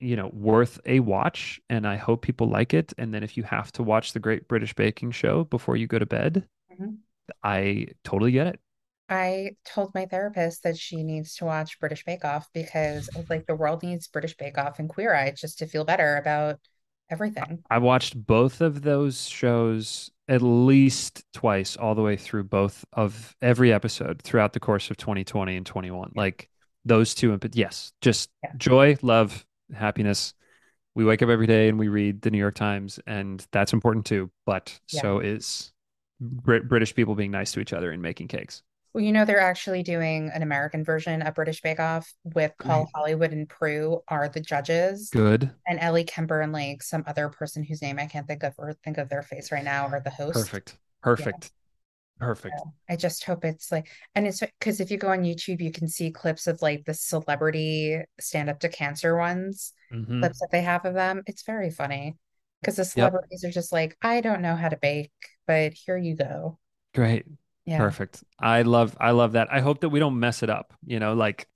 you know, worth a watch, and I hope people like it. And then if you have to watch the Great British Baking Show before you go to bed, Mhm. I totally get it. I told my therapist that she needs to watch British Bake Off because like the world needs British Bake Off and Queer Eye just to feel better about everything. I watched both of those shows at least twice, all the way through both of every episode throughout the course of 2020 and 21. Like those two, but yes, just Yeah. joy, love, happiness. We wake up every day and we read the New York Times, and that's important too. But Yeah. so is Brit- British people being nice to each other and making cakes. Well, you know, they're actually doing an American version of British Bake Off with Paul. Hollywood and Prue are the judges, Good. and Ellie Kemper and like some other person whose name I can't think of or think of their face right now are the host. Perfect. Perfect. Perfect. So I just hope it's like, and it's because if you go on YouTube, you can see clips of like the celebrity stand up to cancer ones, Mhm. clips that they have of them. It's very funny because the Yep. celebrities are just like, I don't know how to bake, but here you go. Great. Yeah. Perfect. I love I love that. I hope that we don't mess it up. You know, like,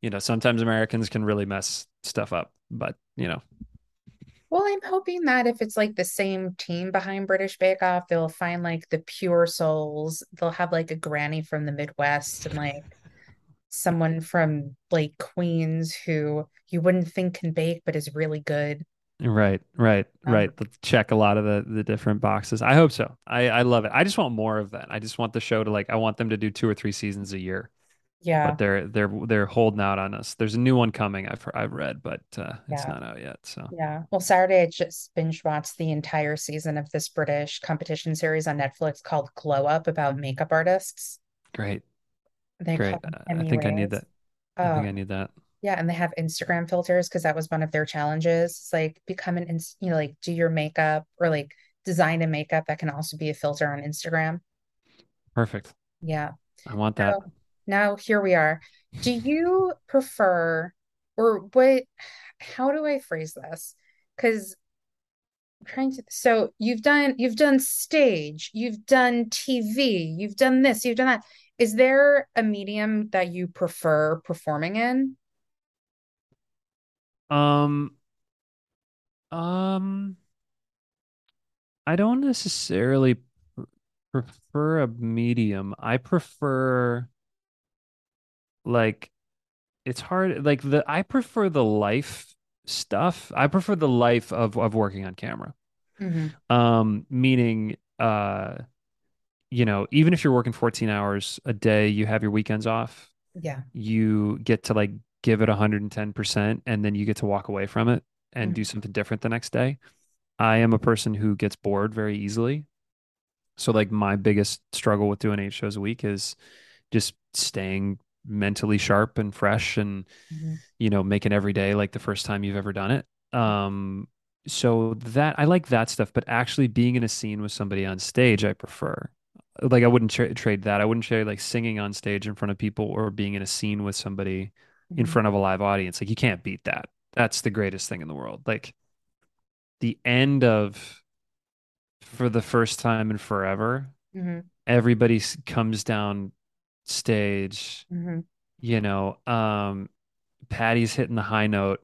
you know, sometimes Americans can really mess stuff up, but you know, Well, I'm hoping that if it's like the same team behind British Bake Off, they'll find like the pure souls. They'll have like a granny from the Midwest and like someone from like Queens who you wouldn't think can bake but is really good. right, right, Um, right. Let's check a lot of the the different boxes. I hope so. I I love it. I just want more of that. I just want the show to like I want them to do two or three seasons a year. Yeah. But they're they're they're holding out on us. There's a new one coming. I've I've read, but uh, it's Yeah. not out yet. So Yeah. Well, Saturday I just binge watched the entire season of this British competition series on Netflix called Glow Up about makeup artists. great, They great. I think I need that. I think Oh, I need that. yeah, and they have Instagram filters because that was one of their challenges. It's like become an you know, like do your makeup or like design a makeup that can also be a filter on Instagram. Perfect. Yeah. I want that. So now here we are. Do you prefer or what how do I phrase this? Because I'm trying to so you've done you've done stage, you've done TV, you've done this, you've done that. Is there a medium that you prefer performing in? Um, um, I don't necessarily pr- prefer a medium. I prefer like it's hard like the I prefer the life stuff. I prefer the life of of working on camera. hmm Um, meaning uh, you know, even if you're working 14 hours a day, you have your weekends off. Yeah. You get to like give it 110% and then you get to walk away from it and do Mhm. something different the next day. I am a person who gets bored very easily. So like my biggest struggle with doing eight shows a week is just staying mentally sharp and fresh and Mhm. you know making every day like the first time you've ever done it. Um so that I like that stuff, but actually being in a scene with somebody on stage I prefer. Like I wouldn't tra- trade that. I wouldn't trade like singing on stage in front of people or being in a scene with somebody in Mhm. front of a live audience. Like you can't beat that. That's the greatest thing in the world. Like the end of for the first time in forever, hmm everybody comes down stage, hmm you know, um, Patty's hitting the high note,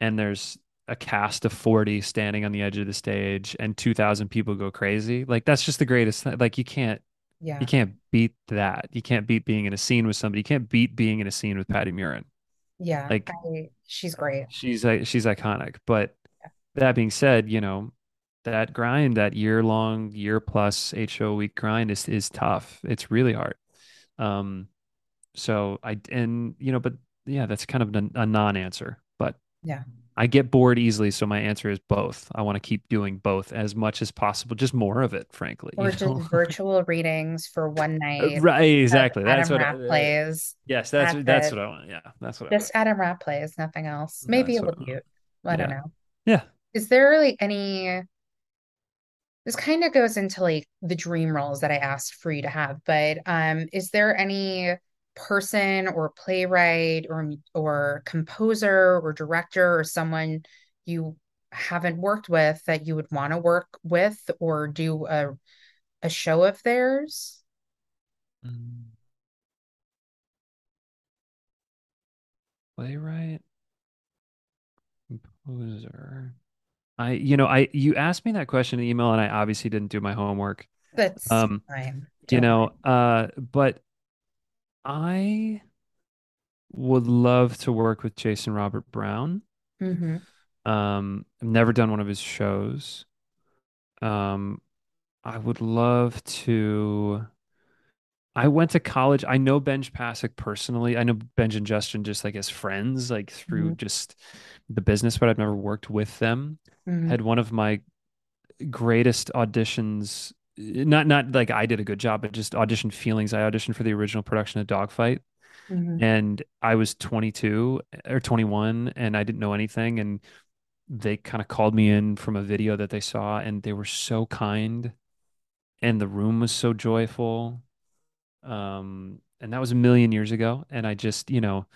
and there's a cast of 40 standing on the edge of the stage, and 2,000 people go crazy. Like that's just the greatest thing. Like you can't yeah. you can't beat that. You can't beat being in a scene with somebody. You can't beat being in a scene with Patty Murin. Yeah. Like I, she's great. she's like she's iconic. But that being said, you know, that grind, that year long, year plus a week grind is is tough. It's really hard. Um, so I and you know, but yeah, that's kind of a, a non-answer. But Yeah. I get bored easily, so my answer is both. I want to keep doing both as much as possible, just more of it, frankly, Or just know. virtual readings for one night Right, exactly. That's Adam what Rapp uh, plays. yes, that's That's that's what I want. Yeah, that's what I want. Just Adam Rapp plays, nothing else. Maybe That's a what I I don't Yeah. know. Yeah. Is there really any this kind of goes into like the dream roles that I asked for you to have, but um, is there any person or playwright or or composer or director or someone you haven't worked with that you would want to work with or do a a show of theirs? Mm, Playwright, composer. I, you know, I you asked me that question in the email, and I obviously didn't do my homework. That's Um, fine. you know, uh, but I would love to work with Jason Robert Brown. worry. hmm Um, I've never done one of his shows. Um, I would love to. I went to college. I know Benj Pasek personally. I know Benj and Justin just like as friends, like through hmm just the business, but I've never worked with them. hmm Had one of my greatest auditions, not not like I did a good job, but just audition feelings. I auditioned for the original production of Dogfight, hmm and I was 22 or 21, and I didn't know anything, and they kind of called me in from a video that they saw, and they were so kind, and the room was so joyful um and that was a million years ago. And i just you know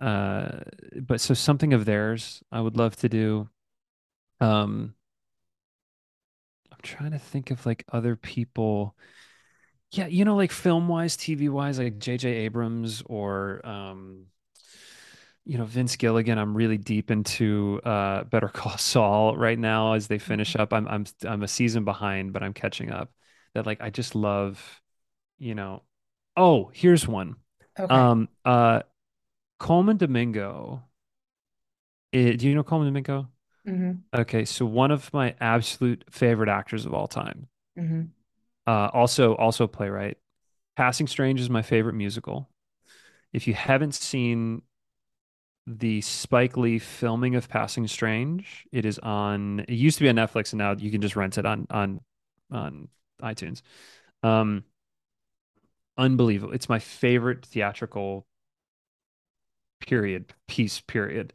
uh but so something of theirs i would love to do. Um i'm trying to think of like other people. Yeah you know like film wise tv wise like jj abrams or um you know vince gilligan i'm really deep into uh better call saul right now as they finish up. I'm i'm i'm a season behind but i'm catching up. That like i just love you know oh here's one Okay. um uh Colman Domingo. eh, do you know Colman Domingo? hmm Okay, so one of my absolute favorite actors of all time. hmm Uh, also, also playwright. Passing Strange is my favorite musical. If you haven't seen the Spike Lee filming of Passing Strange, it is on. It used to be on Netflix, and now you can just rent it on on on iTunes. Um, unbelievable! It's my favorite theatrical period piece period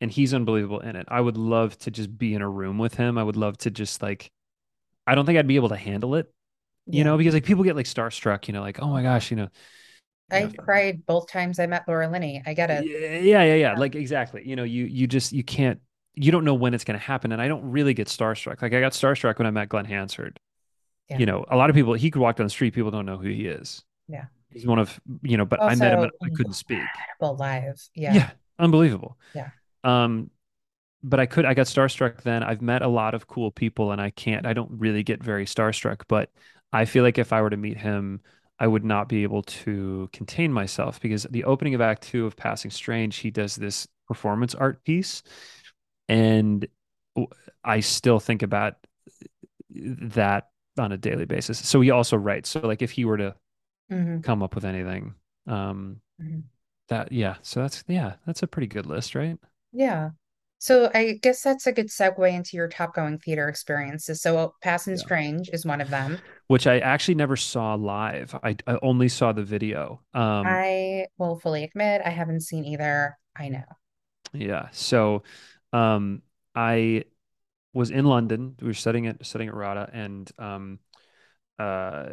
and he's unbelievable in it i would love to just be in a room with him i would love to just like i don't think i'd be able to handle it you Yeah. know because like people get like starstruck you know like oh my gosh you know you know I cried both times I met Laura Linney. I get it. yeah yeah yeah yeah, like exactly you know you you just you can't you don't know when it's going to happen and i don't really get starstruck like i got starstruck when i met glen hansard Yeah. you know a lot of people he could walk down the street people don't know who he is Yeah. he's one of you know but i met him and i couldn't speak live. Yeah. yeah unbelievable Yeah. um but I could I got starstruck then. I've met a lot of cool people and I can't I don't really get very starstruck, but I feel like if I were to meet him, I would not be able to contain myself because the opening of Act Two of Passing Strange, he does this performance art piece, and I still think about that on a daily basis. So he also writes. So like if he were to hmm come up with anything, um, hmm that yeah. So that's yeah, that's a pretty good list, right? Yeah. So I guess that's a good segue into your top going theater experiences. So Passing Yeah. Strange is one of them. which I actually never saw live. I, I only saw the video. Um, I will fully admit I haven't seen either. I know. yeah. So, um, I was in London. We were studying at studying at RADA, and um, uh,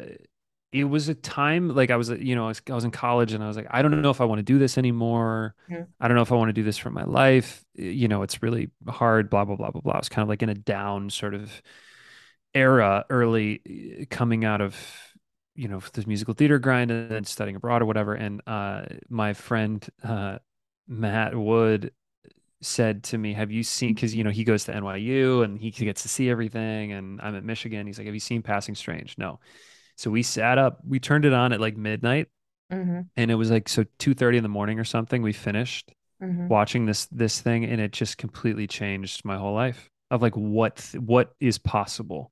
it was a time like I was, you know, I was, I was in college and I was like, I don't know if I want to do this anymore. Mhm. I don't know if I want to do this for my life. You know, it's really hard, blah, blah, blah, blah, blah. It's kind of like in a down sort of era early coming out of, you know, this musical theater grind and then studying abroad or whatever. And uh, my friend uh, Matt Wood said to me, Have you seen, because, you know, he goes to NYU and he gets to see everything. And I'm at Michigan. He's like, Have you seen Passing Strange? No. So we sat up, we turned it on at like midnight Mhm. and it was like so 2:30 in the morning or something we finished Mhm. watching this this thing and it just completely changed my whole life of like what what is possible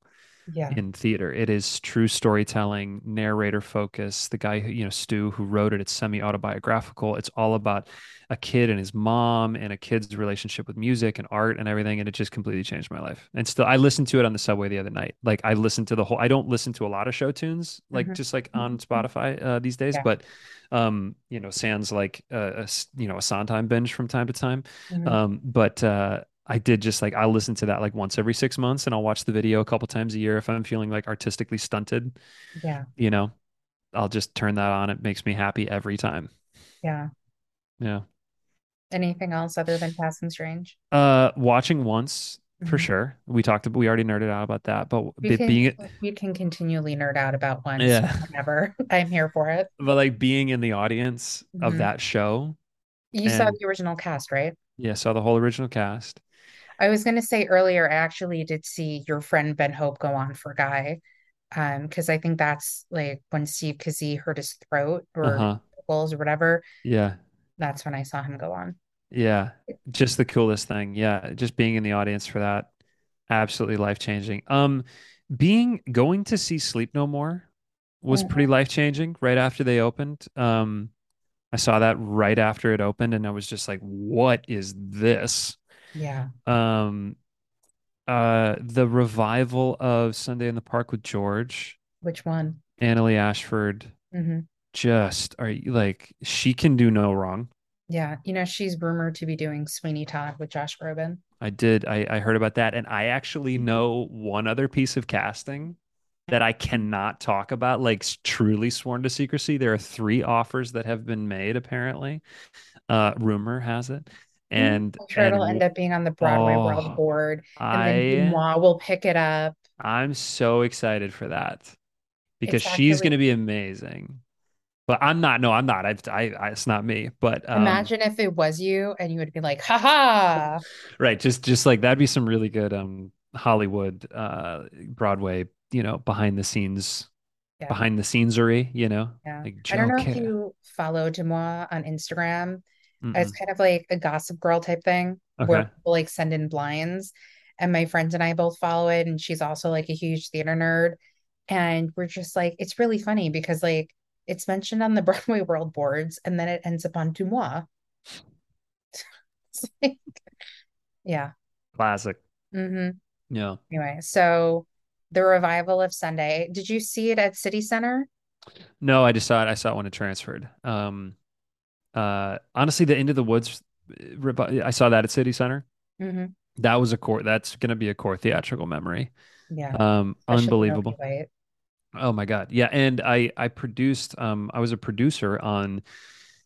Yeah. in theater. It is true storytelling, narrator focus. The guy who, you know, Stew, who wrote it, it's semi-autobiographical. It's all about a kid and his mom and a kid's relationship with music and art and everything. And it just completely changed my life. And still, I listened to it on the subway the other night. Like I listened to the whole, I don't listen to a lot of show tunes, like Mhm. just like on Spotify uh, these days, Yeah. but um, you know, sans like uh, a, you know, a Sondheim binge from time to time. Mhm. Um, but uh, I did just like I listen to that like once every six months, and I'll watch the video a couple times a year if I'm feeling like artistically stunted. Yeah. You know, I'll just turn that on. It makes me happy every time. Yeah. Yeah. Anything else other than Passing Strange? Uh, watching once for Mhm. sure. We talked about we already nerded out about that, but We can being we can continually nerd out about once yeah, whenever. I'm here for it. but like being in the audience of Mhm. that show You saw the original cast, right? yeah, saw the whole original cast. I was going to say earlier, I actually did see your friend Ben Hope go on for Guy. Um, because I think that's like when Steve Kazee hurt his throat or Uh-huh. or whatever. Yeah. That's when I saw him go on. Yeah, just the coolest thing. Yeah, just being in the audience for that, absolutely life-changing. Um, being going to see Sleep No More was pretty Mhm. life-changing right after they opened. Um, I saw that right after it opened and I was just like, what is this? Yeah. Um, uh, the revival of Sunday in the Park with George, Which one? Annaleigh Ashford, hmm just are you like she can do no wrong. Yeah. You know, she's rumored to be doing Sweeney Todd with Josh Groban. I did. I, I heard about that. And I actually know one other piece of casting that I cannot talk about, like truly sworn to secrecy. There are three offers that have been made, apparently. Uh, rumor has it. And I'm sure it'll end up being on the Broadway World oh, Board, and then I DeuxMoi will pick it up. I'm so excited for that because It's she's going to be amazing. But I'm not. No, I'm not. I, I, I it's not me. But um, imagine if it was you and you would be like, haha. Right. Just just like that'd be some really good um Hollywood uh Broadway, you know, behind the scenes Yeah. behind the scenesery, you know? Yeah. Like I don't know Joe if you follow DeuxMoi on Instagram. It's Mm-mm. kind of like a Gossip Girl type thing where people like send in blinds. And my friends and I both follow it. And she's also like a huge theater nerd. And we're just like, it's really funny because like it's mentioned on the Broadway World Boards and then it ends up on DeuxMoi. It's like, yeah. Classic. Mm-hmm. Yeah. Anyway, so the revival of Sunday. Did you see it at City Center? No, I just saw it. I saw it when it transferred. Um uh honestly, the Into the Woods uh, I saw that at City Center. hmm That was a core that's gonna be a core theatrical memory. Yeah. Um unbelievable. Oh my God. Yeah. And I I produced um I was a producer on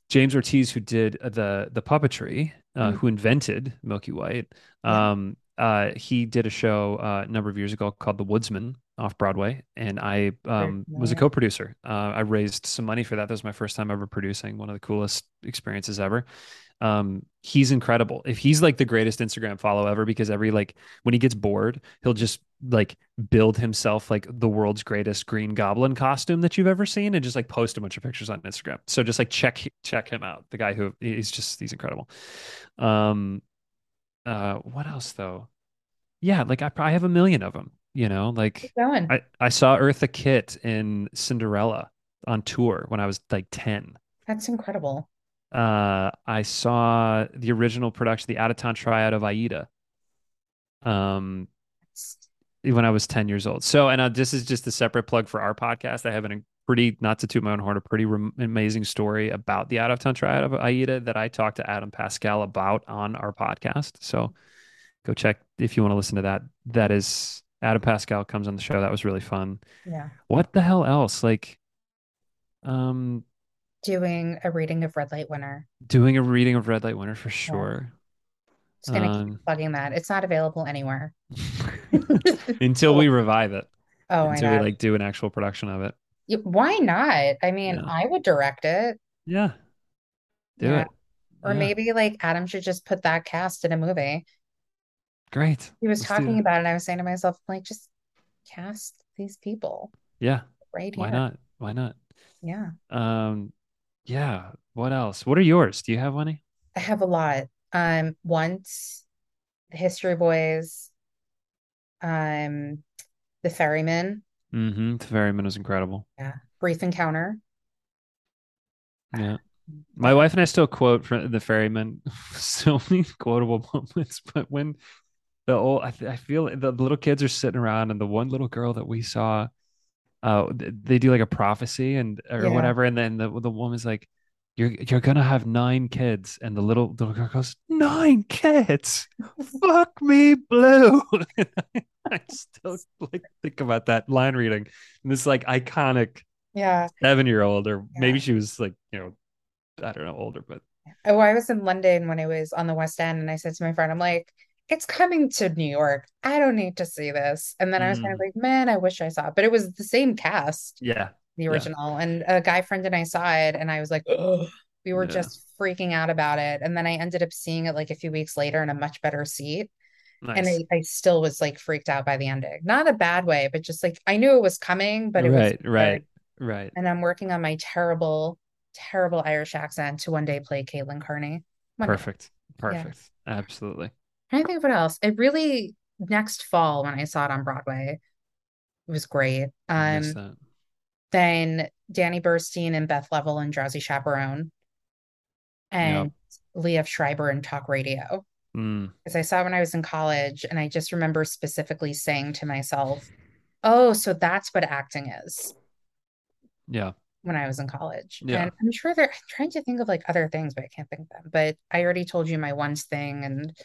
James Ortiz who did the the puppetry, uh, Mm. who invented Milky White. Yeah. Um uh he did a show uh, a number of years ago called The Woodsman off Broadway and I um was a co-producer. Uh I raised some money for that. That was my first time ever producing, one of the coolest experiences ever. Um he's incredible. If he's like the greatest Instagram follow ever because every like when he gets bored, he'll just like build himself like the world's greatest green goblin costume that you've ever seen and just like post a bunch of pictures on Instagram. So just like check check him out. The guy who he's just he's incredible. Um uh what else though? Yeah, like I probably have a million of them, you know? Like going. I I saw Eartha Kitt in Cinderella on tour when I was like 10. That's incredible. Uh I saw the original production, the Out of Town tryout of Aida. Um when I was 10 years old. So, and uh, this is just a separate plug for our podcast. I have a pretty, not to toot my own horn, a pretty rem- amazing story about the out of town triad of Aida that I talked to Adam Pascal about on our podcast. So go check if you want to listen to that. That is Adam Pascal comes on the show. That was really fun. Yeah. What the hell else? Like, Um, Doing a reading of Red Light Winter. doing a reading of Red Light Winter for Yeah. sure. Just gonna keep Um, plugging that. It's not available anywhere. until we revive it, Oh, I until we like do an actual production of it. Why not? I mean, Yeah. I would direct it. Yeah, do Yeah. it. Or Yeah, maybe like Adam should just put that cast in a movie. Great. He was Let's talking about it, and I was saying to myself, like, just cast these people Yeah, right why here. not? Why not? Yeah. Um, yeah. What else? What are yours? Do you have any? I have a lot. Um, once the History Boys, um, the Ferryman, Mm-hmm. The Ferryman was incredible. yeah, Brief Encounter. Yeah. My wife and I still quote from the ferryman so many quotable moments, but when the old I, th- I feel the little kids are sitting around and the one little girl that we saw uh they do like a prophecy and or Yeah. whatever and then the the woman's like you're you're gonna have nine kids and the little the little girl goes nine kids fuck me blue I still like think about that line reading and this like iconic Yeah. seven year old or Yeah. maybe she was like you know I don't know older but Oh, I was in London when it was on the West End, and I said to my friend, I'm like, it's coming to New York. I don't need to see this. And then I was kind of Mm. like, man, I wish I saw it. But it was the same cast, Yeah. the Yeah. original. And a guy friend and I saw it, and I was like, we were Yeah. just freaking out about it. And then I ended up seeing it like a few weeks later in a much better seat. And I, I still was like freaked out by the ending. Not a bad way, but just like I knew it was coming, but it was Right, right, right. And I'm working on my terrible, terrible Irish accent to one day play Caitlin Carney. Perfect. Perfect. Absolutely. I think of what else. It really next fall when I saw it on Broadway, it was great. Um, then Danny Burstein and Beth Leavel and Drowsy Chaperone, and Liev Schreiber and Talk Radio. Mm, Because I saw it when I was in college, and I just remember specifically saying to myself, "Oh, so that's what acting is." yeah. When I was in college, Yeah. and I'm sure they're I'm trying to think of like other things, but I can't think of them. But I already told you my once thing, and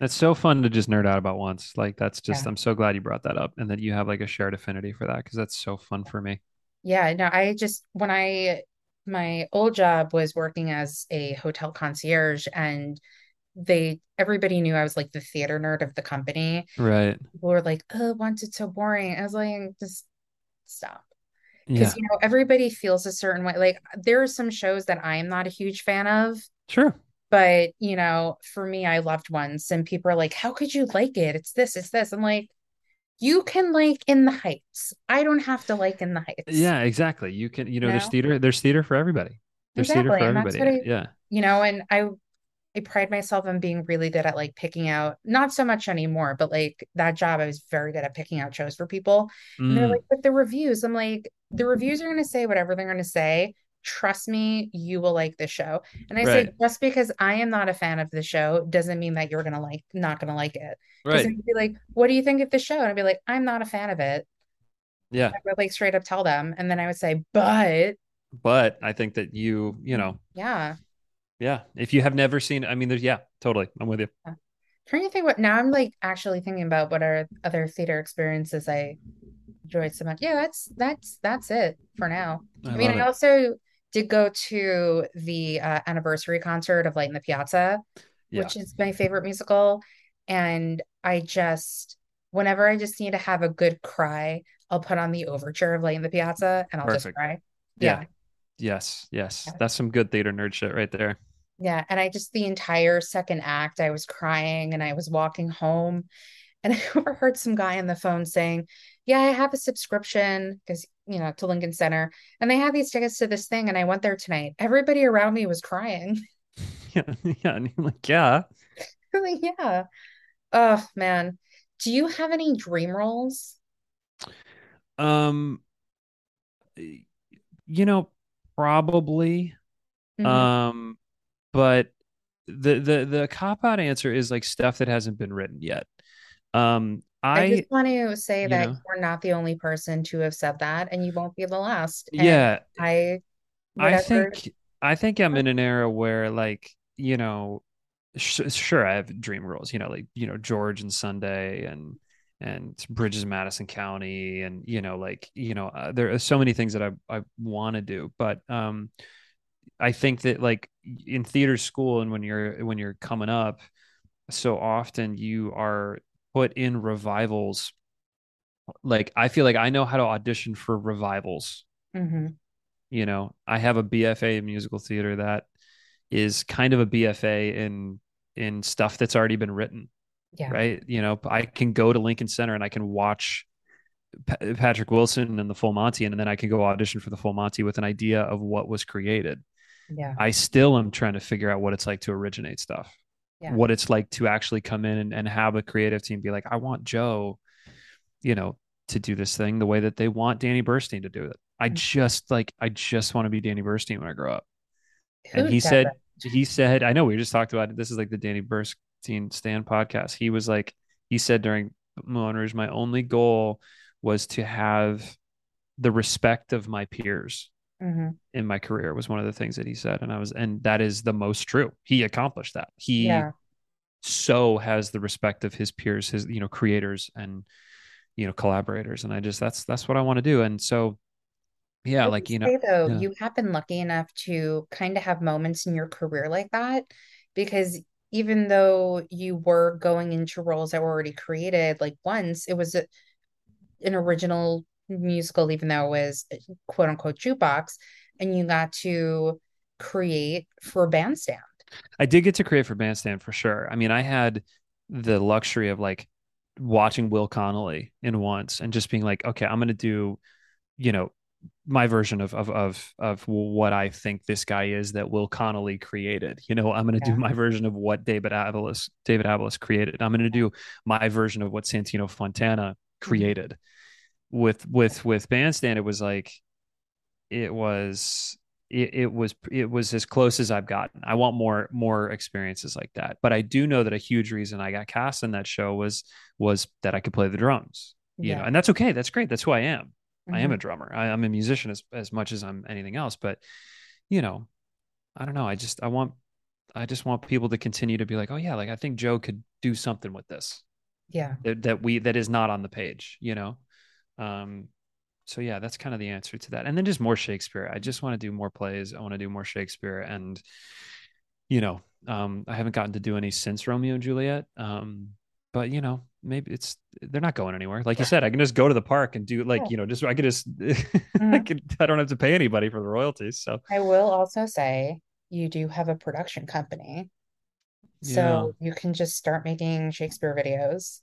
It's so fun to just nerd out about once. Like that's just Yeah. I'm so glad you brought that up and that you have like a shared affinity for that because that's so fun for me. Yeah, no, I just when I my old job was working as a hotel concierge and they everybody knew I was like the theater nerd of the company. Right. People were like, "Oh, once it's so boring." I was like, just stop. Yeah. Because you know, everybody feels a certain way. Like there are some shows that I am not a huge fan of, Sure. But you know, for me, I loved ones and people are like, "How could you like it? It's this, it's this." I'm like, you can like In the Heights. I don't have to like In the Heights. Yeah, exactly. You can, you know, there's know? theater, there's theater for everybody. There's theater for and everybody. I- Yeah. you know, and I I pride myself on being really good at like picking out, not so much anymore, but like that job, I was very good at picking out shows for people. And they're Mm, like, but the reviews, I'm like, the reviews are going to say whatever they're going to say. Trust me, you will like the show. And I say, just because I am not a fan of the show doesn't mean that you're going to like, not to like it. Because right. be like, what do you think of the show? And I'd be like, I'm not a fan of it. Yeah. I would like straight up tell them. And then I would say, but But I think that you, you know, yeah. yeah, if you have never seen, I mean, there's, yeah, totally. I'm with you. Trying to think what now I'm like actually thinking about what are other theater experiences I enjoyed so much. Yeah, that's that's that's it for now. I, I mean, I it. also did go to the uh, anniversary concert of Light in the Piazza, Yeah. which is my favorite musical. And I just, whenever I just need to have a good cry, I'll put on the overture of Light in the Piazza and I'll just cry. Yeah. Yeah. Yes. Yes. Yeah. That's some good theater nerd shit right there. Yeah. And I just, the entire second act, I was crying and I was walking home. And I overheard some guy on the phone saying, Yeah, I have a subscription because, you know, to Lincoln Center. And they have these tickets to this thing. And I went there tonight. Everybody around me was crying. Yeah. Yeah. And you're like, yeah. I'm like, yeah. Oh, man. Do you have any dream roles? Um, you know, probably. Mhm. Um, but the the the cop out answer is like stuff that hasn't been written yet. Um, I I just want to say you that know. you're not the only person to have said that, and you won't be the last. And yeah, I, I think I think I'm in an era where like, you know, sh sure I have dream roles, you know, like, you know, George and Sunday and and Bridges Madison County and you know like you know uh, there are so many things that I I want to do but um I think that like in theater school and when you're when you're coming up so often you are put in revivals like I feel like I know how to audition for revivals Mm-hmm. you know I have a BFA in musical theater that is kind of a BFA in in stuff that's already been written Yeah. right you know I can go to Lincoln Center and I can watch Patrick Wilson and the Full Monty, and then I can go audition for the Full Monty with an idea of what was created. Yeah. I still am trying to figure out what it's like to originate stuff, Yeah. what it's like to actually come in and, and have a creative team be like, I want Joe, you know, to do this thing the way that they want Danny Burstein to do it. I Mhm. just like, I just want to be Danny Burstein when I grow up. Who And he said, he said, I know we just talked about it. This is like the Danny Burstein stand podcast. He was like, he said during Moulin Rouge, my only goal was to have the respect of my peers Mhm. in my career was one of the things that he said. And I was, and that is the most true. He accomplished that. He Yeah. so has the respect of his peers, his, you know, creators and, you know, collaborators. And I just, that's, that's what I want to do. And so, yeah, like, you know, say though, yeah. you have been lucky enough to kind of have moments in your career like that because even though you were going into roles that were already created, like once it was a, an original musical, even though it was quote unquote jukebox, and you got to create for Bandstand. I did get to create for Bandstand for sure. I mean, I had the luxury of like watching Will Connolly in once and just being like, okay, I'm going to do, you know, my version of of of of what I think this guy is that Will Connolly created. You know, I'm going to Yeah. do my version of what David Abeles David Abeles created. I'm going to do my version of what Santino Fontana mm-hmm. created. With with with Bandstand, it was like it was it, it was it was as close as I've gotten. I want more more experiences like that. But I do know that a huge reason I got cast in that show was was that I could play the drums. You know, and that's okay. That's great. That's who I am. I am Mhm. a drummer. I, I'm a musician as as much as I'm anything else. But you know, I don't know. I just I want I just want people to continue to be like, oh yeah, like I think Joe could do something with this Yeah. that, that we that is not on the page. You know, um, so yeah, that's kind of the answer to that. And then just more Shakespeare. I just want to do more plays. I want to do more Shakespeare. And you know, um, I haven't gotten to do any since Romeo and Juliet. Um, but you know, maybe it's they're not going anywhere. Like you said, I can just go to the park and do like Yeah. you know, just I could just I Mhm. could I don't have to pay anybody for the royalties. So I will also say you do have a production company. yeah, So you can just start making Shakespeare videos.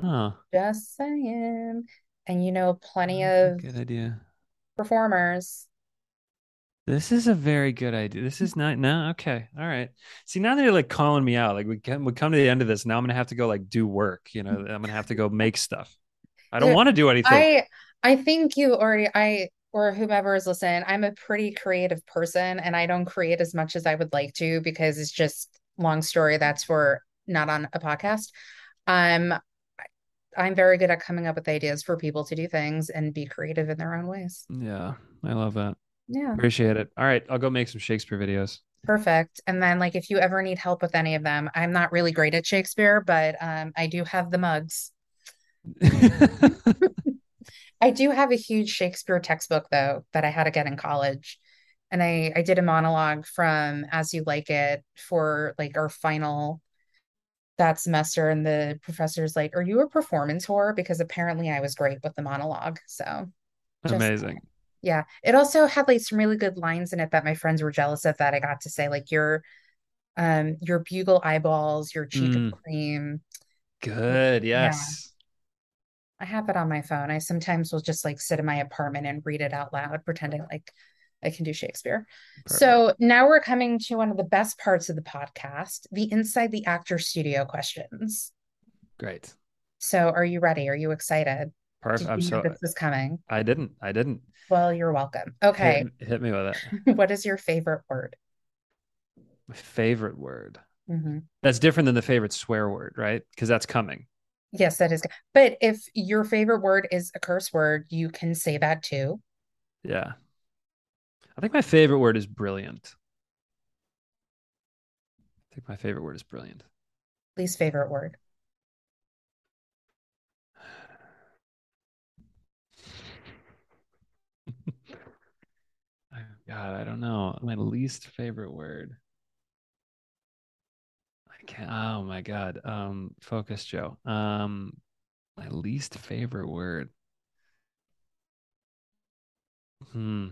Huh? Just saying. And you know, plenty of good idea. performers. This is a very good idea. This is not no okay. All right. See now that you're like calling me out, like we come we come to the end of this. Now I'm gonna have to go like do work. You know, I'm gonna have to go make stuff. I don't want to do anything. I I think you already I or whomever is listening, I'm a pretty creative person and I don't create as much as I would like to because it's just long story that's for not on a podcast. Um I'm very good at coming up with ideas for people to do things and be creative in their own ways. Yeah, I love that. Yeah, Appreciate it. All right, I'll go make some Shakespeare videos. perfect. And then like if you ever need help with any of them, I'm not really great at Shakespeare, but um I do have the mugs. I do have a huge Shakespeare textbook though that I had to get in college. And I I did a monologue from As You Like It for like our final that semester and the professor's like, "Are you a performance whore?" because apparently I was great with the monologue. So, just Amazing. yeah. It also had like some really good lines in it that my friends were jealous of that I got to say like your um your bugle eyeballs, your cheek of Mm, cream. good. Yeah. Yes. I have it on my phone. I sometimes will just like sit in my apartment and read it out loud, pretending like I can do Shakespeare. Perfect. So now we're coming to one of the best parts of the podcast, the inside the actor studio questions. Great. So are you ready? Are you excited? Perfect. I'm so this was coming? I didn't. I didn't. Well, you're welcome. Okay. Hit, hit me with it. What is your favorite word? My favorite word. Mhm. That's different than the favorite swear word, right? Because that's coming. Yes, that is. But if your favorite word is a curse word, you can say that too. Yeah. I think my favorite word is brilliant. I think my favorite word is brilliant. Least favorite word. God, I don't know. My least favorite word. I can't. Oh my God. Um, focus, Joe. Um, my least favorite word. Hmm.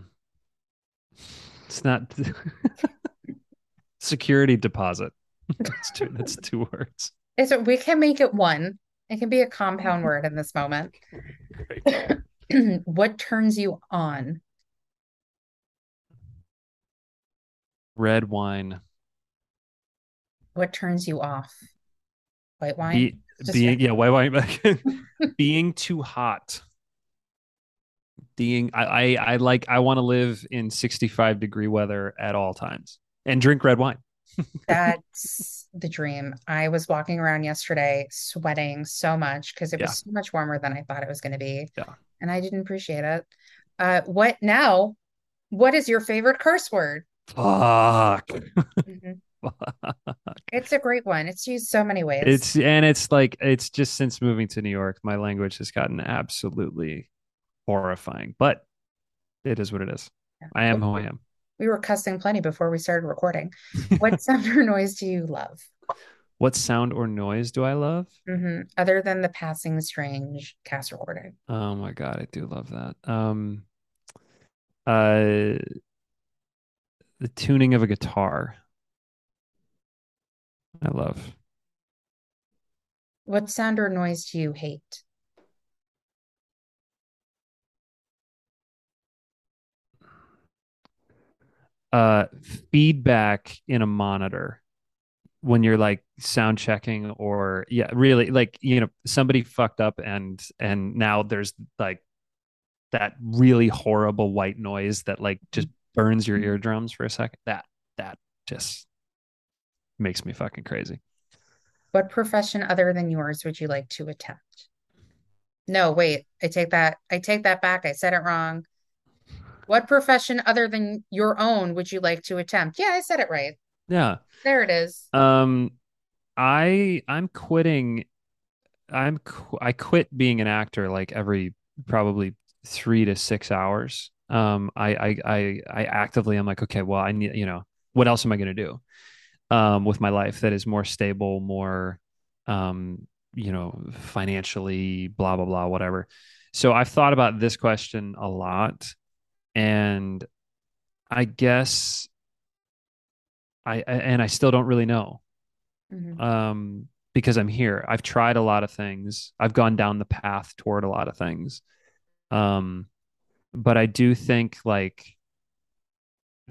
It's not security deposit. That's two. That's two words. Is it, we can make it one. It can be a compound word in this moment. what turns you on? Red wine. What turns you off? White wine? Be, being yeah, white wine. being too hot. Being I I, I like I want to live in 65 degree weather at all times and drink red wine. That's the dream. I was walking around yesterday sweating so much because it Yeah. was so much warmer than I thought it was going to be. Yeah. And I didn't appreciate it. Uh, what now? What is your favorite curse word? Fuck. Mhm. It's a great one. It's used so many ways. It's and it's like it's just since moving to New York, my language has gotten absolutely horrifying. But it is what it is. Yeah. I am who I am. We were cussing plenty before we started recording. What sound or noise do you love? What sound or noise do I love? hmm Other than the passing strange cast recording. Oh my God, I do love that. Um, uh, the tuning of a guitar. I love. What sound or noise do you hate? Uh, feedback in a monitor when you're like sound checking or yeah, really like you know somebody fucked up and and now there's like that really horrible white noise that like just burns your eardrums for a second. That that just makes me fucking crazy. What profession other than yours would you like to attempt? No, wait, I take that I take that back. I said it wrong. What profession other than your own would you like to attempt? Yeah, I said it right. Yeah. There it is. Um, I I'm quitting. I'm qu- I quit being an actor like every probably three to six hours. Um, I I I I actively I'm like, okay, well, I need you know what else am I going to do um with my life that is more stable, more um you know financially blah blah blah whatever. So I've thought about this question a lot, and I guess I I- and I still don't really know Mhm. um, because I'm here. I've tried a lot of things. I've gone down the path toward a lot of things. Um, but I do think like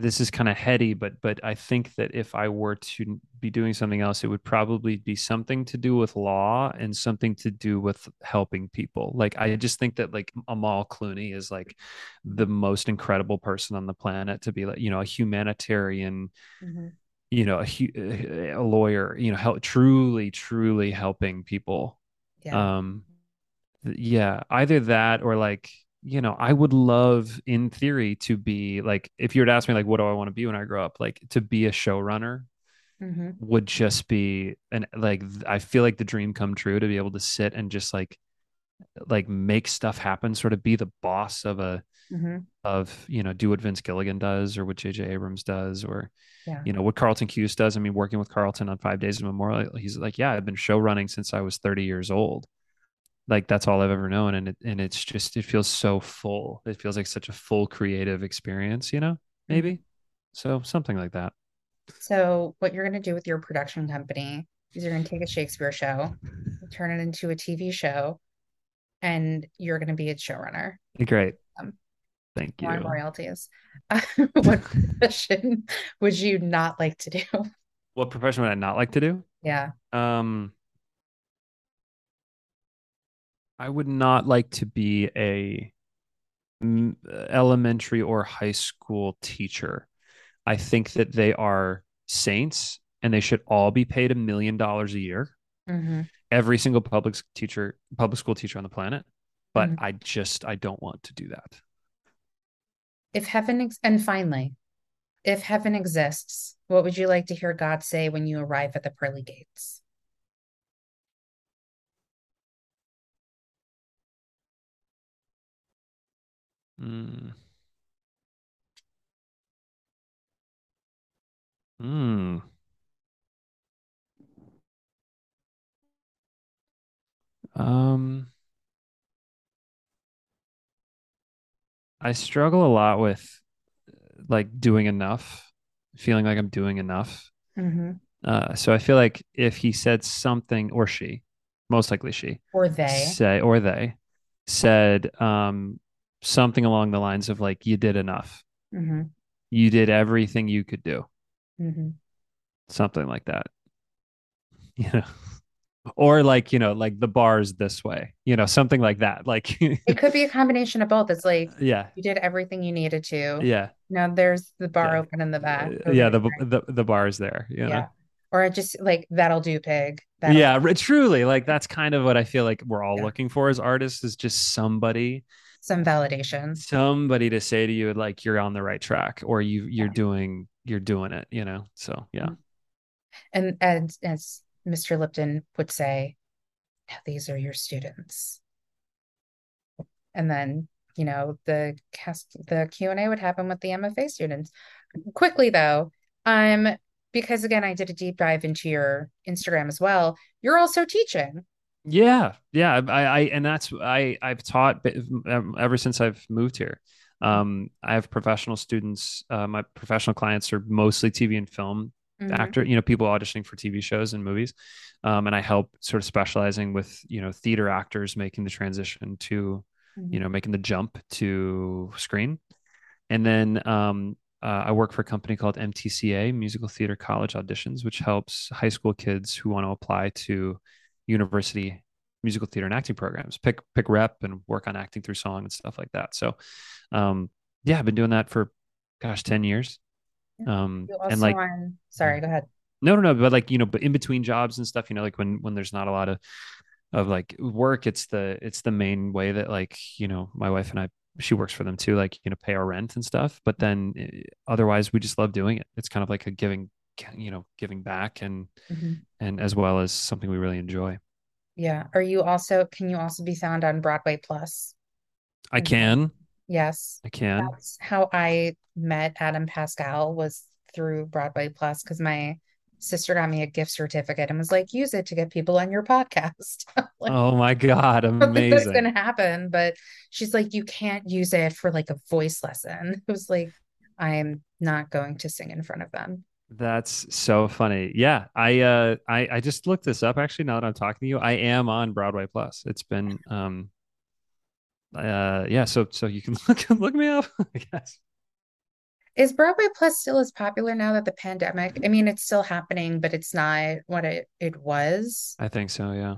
this is kind of heady, but but I think that if I were to be doing something else, it would probably be something to do with law and something to do with helping people. Like I just think that like Amal Clooney is like the most incredible person on the planet to be like, you know, a humanitarian Mhm. you know, a, a lawyer, you know, help, truly, truly helping people. Yeah. Um, yeah, either that or like, you know, I would love in theory to be like, if you were to ask me, like, what do I want to be when I grow up? Like, to be a showrunner hmm would just be, and like, I feel like the dream come true to be able to sit and just like, like make stuff happen, sort of be the boss of a, hmm of, you know, do what Vince Gilligan does or what JJ Abrams does or, Yeah. you know what Carlton Cuse does. I mean, working with Carlton on Five Days of Memorial, he's like, yeah, I've been showrunning since I was 30 years old. Like that's all I've ever known, and it and it's just it feels so full. It feels like such a full creative experience, you know, maybe. So something like that. So, what you're going to do with your production company is you're going to take a Shakespeare show, turn it into a TV show, and you're going to be its showrunner. Great. Um, Thank More you. royalties. what profession would you not like to do? What profession would I not like to do? Yeah. Um, I would not like to be a elementary or high school teacher. I think that they are saints and they should all be paid a million dollars a year. hmm Every single public teacher, public school teacher on the planet. But Mhm. I just I don't want to do that. If heaven, ex- and finally, if heaven exists, what would you like to hear God say when you arrive at the pearly gates? Mm. Hmm. Um, I struggle a lot with like doing enough, feeling like I'm doing enough. hmm Uh, so I feel like if he said something, or she, most likely she, Or they. say, or they said um, something along the lines of like, you did enough. hmm You did everything you could do. hmm Something like that. You know, or like, you know, like the bar's this way, you know, something like that. Like, It could be a combination of both. It's like yeah, you did everything you needed to. yeah, Now there's the bar yeah. open in the back. Uh, Go yeah, the the the bar is there, you know. Yeah. Or just like that'll do, pig. That'll Yeah, r- truly, like that's kind of what I feel like we're all yeah. looking for as artists is just somebody, Some validation. somebody to say to you like you're on the right track or you you're Yeah. doing you're doing it, you know. So yeah. And and as Mr. Lipton would say, now these are your students. And then, you know, the cast the Q&A would happen with the MFA students. Quickly though, um, because again, I did a deep dive into your Instagram as well. You're also teaching. Yeah, yeah. I, I, and that's I, I've taught um, ever since I've moved here. Um, I have professional students. Uh, my professional clients are mostly TV and film Mhm, actor. You know, people auditioning for TV shows and movies. Um, and I help sort of specializing with you know theater actors making the transition to, you mhm, know, making the jump to screen. And then um, uh, I work for a company called MTCA, Musical Theater College Auditions, which helps high school kids who want to apply to university musical theater and acting programs, pick pick rep and work on acting through song and stuff like that. So, um, yeah, I've been doing that for, gosh, ten years. Um, and like, on, sorry, go ahead. no, no, no, but like you know, but in between jobs and stuff, you know, like when when there's not a lot of of like work it's the it's the main way that like you know my wife and i she works for them too like you know pay our rent and stuff but then eh, otherwise we just love doing it it's kind of like a giving you know giving back and Mhm. and as well as something we really enjoy Yeah. Are you also, can you also be found on Broadway Plus? i can Yes. i can That's how I met Adam Pascal was through Broadway Plus because my sister got me a gift certificate and was like, use it to get people on your podcast. Like, oh my god amazing that's gonna happen, but she's like, you can't use it for like a voice lesson. It was like, I'm not going to sing in front of them. That's so funny. Yeah i uh i i just looked this up actually now that i'm talking to you. I am on broadway plus. It's been um uh yeah so so you can look look me up i guess. Is Broadway Plus still as popular now that the pandemic? I mean, it's still happening, but it's not what it, it was. i think so yeah.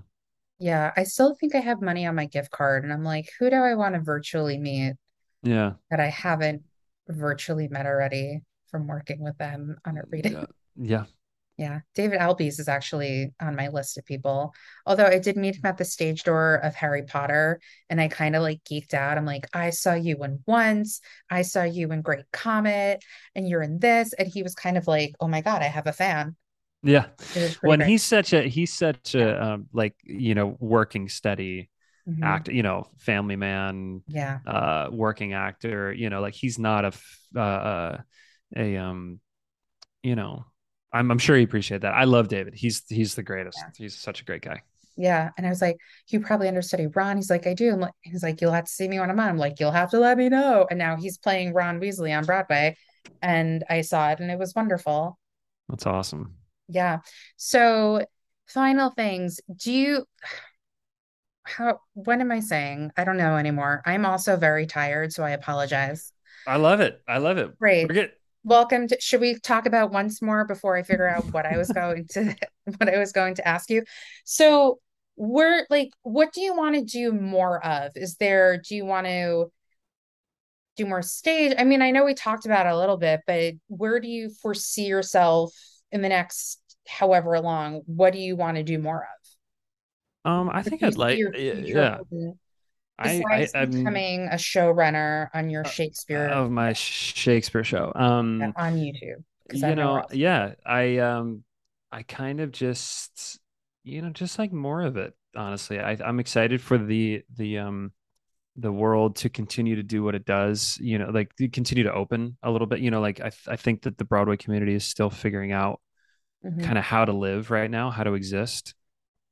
Yeah, I still think I have money on my gift card, and I'm like, who do I want to virtually meet yeah. that I haven't virtually met already from working with them on a reading? Yeah. Yeah. Yeah, David Abeles is actually on my list of people. Although I did meet him at the stage door of Harry Potter, and I kind of like geeked out. I'm like, I saw you in once, I saw you in Great Comet, and you're in this. And he was kind of like, oh my God, I have a fan. Yeah. It was pretty When great. he's such a he's such a um, like, you know, working steady hmm actor, you know, family man, Yeah. uh working actor, you know, like he's not a uh, uh a um, you know, I'm I'm sure he appreciate that. I love David. He's he's the greatest. Yeah. He's such a great guy. Yeah. And I was like, you probably understudy Ron. He's like, I do. I'm like, he's like, you'll have to see me when I'm on. I'm like, you'll have to let me know. And now he's playing Ron Weasley on Broadway. And I saw it and it was wonderful. That's awesome. Yeah. So, final things. Do you, how, what am I saying? I don't know anymore. I'm also very tired, so I apologize. I love it. I love it. Great. We're good. Welcome to, should we talk about once more before I figure out what I was going to, what I was going to ask you? So, we're like, what do you want to do more of? Is there, do you want to do more stage? I mean, I know we talked about a little bit, but where do you foresee yourself in the next however long? What do you want to do more of? Um, I think I'd like yeah. I I besides I'm becoming a showrunner on your uh, Shakespeare of my Shakespeare show. Um on YouTube? You know yeah i um i kind of just you know just like more of it honestly i i'm excited for the the um the world to continue to do what it does, you know, like continue to open a little bit, you know, like I, I think that the Broadway community is still figuring out mm-hmm. kind of how to live right now, how to exist.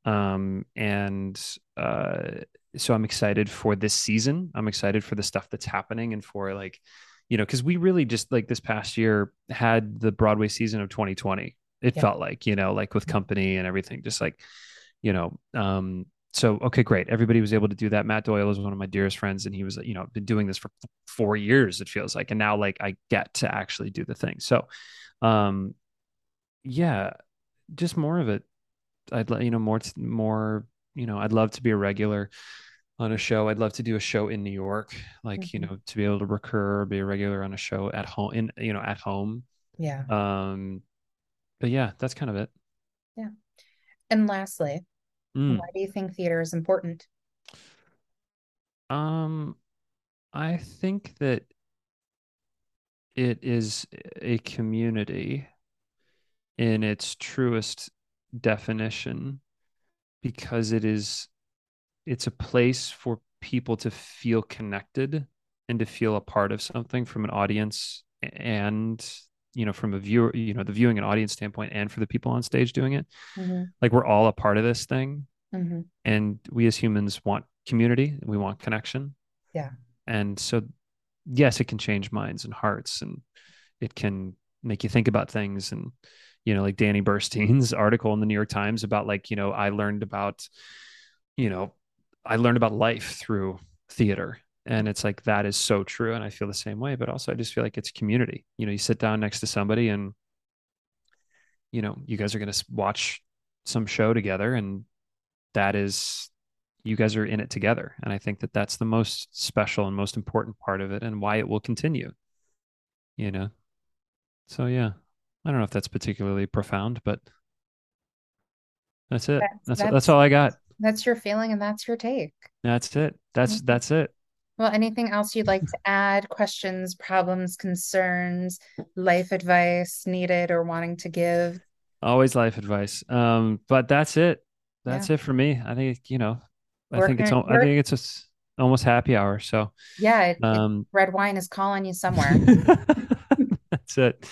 Um, and uh, so I'm excited for this season. I'm excited for the stuff that's happening and for like, you know, because we really just like this past year had the Broadway season of 2020. It yeah. felt like, you know, like with company and everything, just like, you know, um, so okay, great. Everybody was able to do that. Matt Doyle is one of my dearest friends, and he was, you know, been doing this for four years. It feels like, and now like I get to actually do the thing. So, um, yeah, just more of it. I'd let you know more, more. You know, I'd love to be a regular on a show. I'd love to do a show in New York, like mm-hmm. you know, to be able to recur, be a regular on a show at home, in you know, at home. Yeah. Um, but yeah, that's kind of it. Yeah. And lastly, Mm. Why do you think theater is important? Um, I think that it is a community in its truest definition because it is it's a place for people to feel connected and to feel a part of something from an audience and you know from a viewer you know the viewing and audience standpoint and for the people on stage doing it. Mm-hmm. like we're all a part of this thing. Mm-hmm. and we as humans want community. We want connection. Yeah. And so yes it can change minds and hearts and it can make you think about things and you know like danny burstein's article in the new york times about like you know i learned about you know i learned about life through theater. And it's like that is so true. And i feel the same way. But also i just feel like it's community. You know you sit down next to somebody and you know you guys are going to watch some show together. And that is you guys are in it together. And i think that that's the most special and most important part of it and why it will continue. You know? So yeah i don't know if that's particularly profound but that's it that's that's, that's, that's all i got that's your feeling and that's your take that's it that's mm-hmm. that's it well, anything else you'd like to add? Questions, problems, concerns, life advice needed or wanting to give? Always life advice. Um, but that's it. That's yeah. it for me. I think you know. I think it's. I think it's just almost happy hour. So yeah, it, um, it, red wine is calling you somewhere. that's it.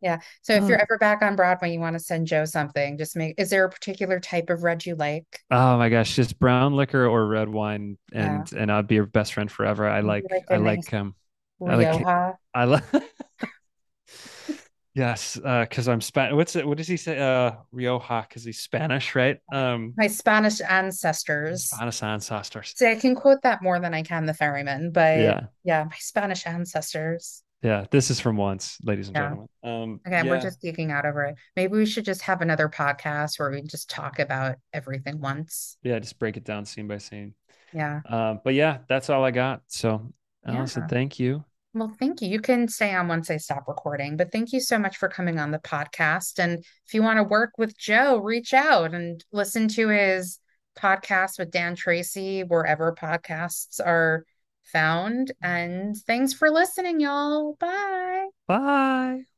Yeah. So if oh. you're ever back on Broadway, you want to send Joe something, just make is there a particular type of red you like? Oh my gosh, just brown liquor or red wine and yeah. and I'd be your best friend forever. I like, like I nice like um Rioja. I like I like Yes, because uh, I'm Spanish. What's it? What does he say? Uh, Rioja, because he's Spanish, right? Um, my Spanish ancestors. Spanish ancestors. See, I can quote that more than I can the ferryman, but yeah, yeah, my Spanish ancestors. Yeah, this is from once, ladies and yeah. gentlemen. Um, okay, yeah. we're just geeking out over it. Maybe we should just have another podcast where we just talk about everything once. Yeah, just break it down scene by scene. Yeah. Um, but yeah, that's all I got. So, Allison, yeah. thank you. Well, thank you. You can stay on once I stop recording, but thank you so much for coming on the podcast. And if you want to work with Joe, reach out and listen to his podcast with Dan Tracy, wherever podcasts are found. And thanks for listening, y'all. Bye. Bye.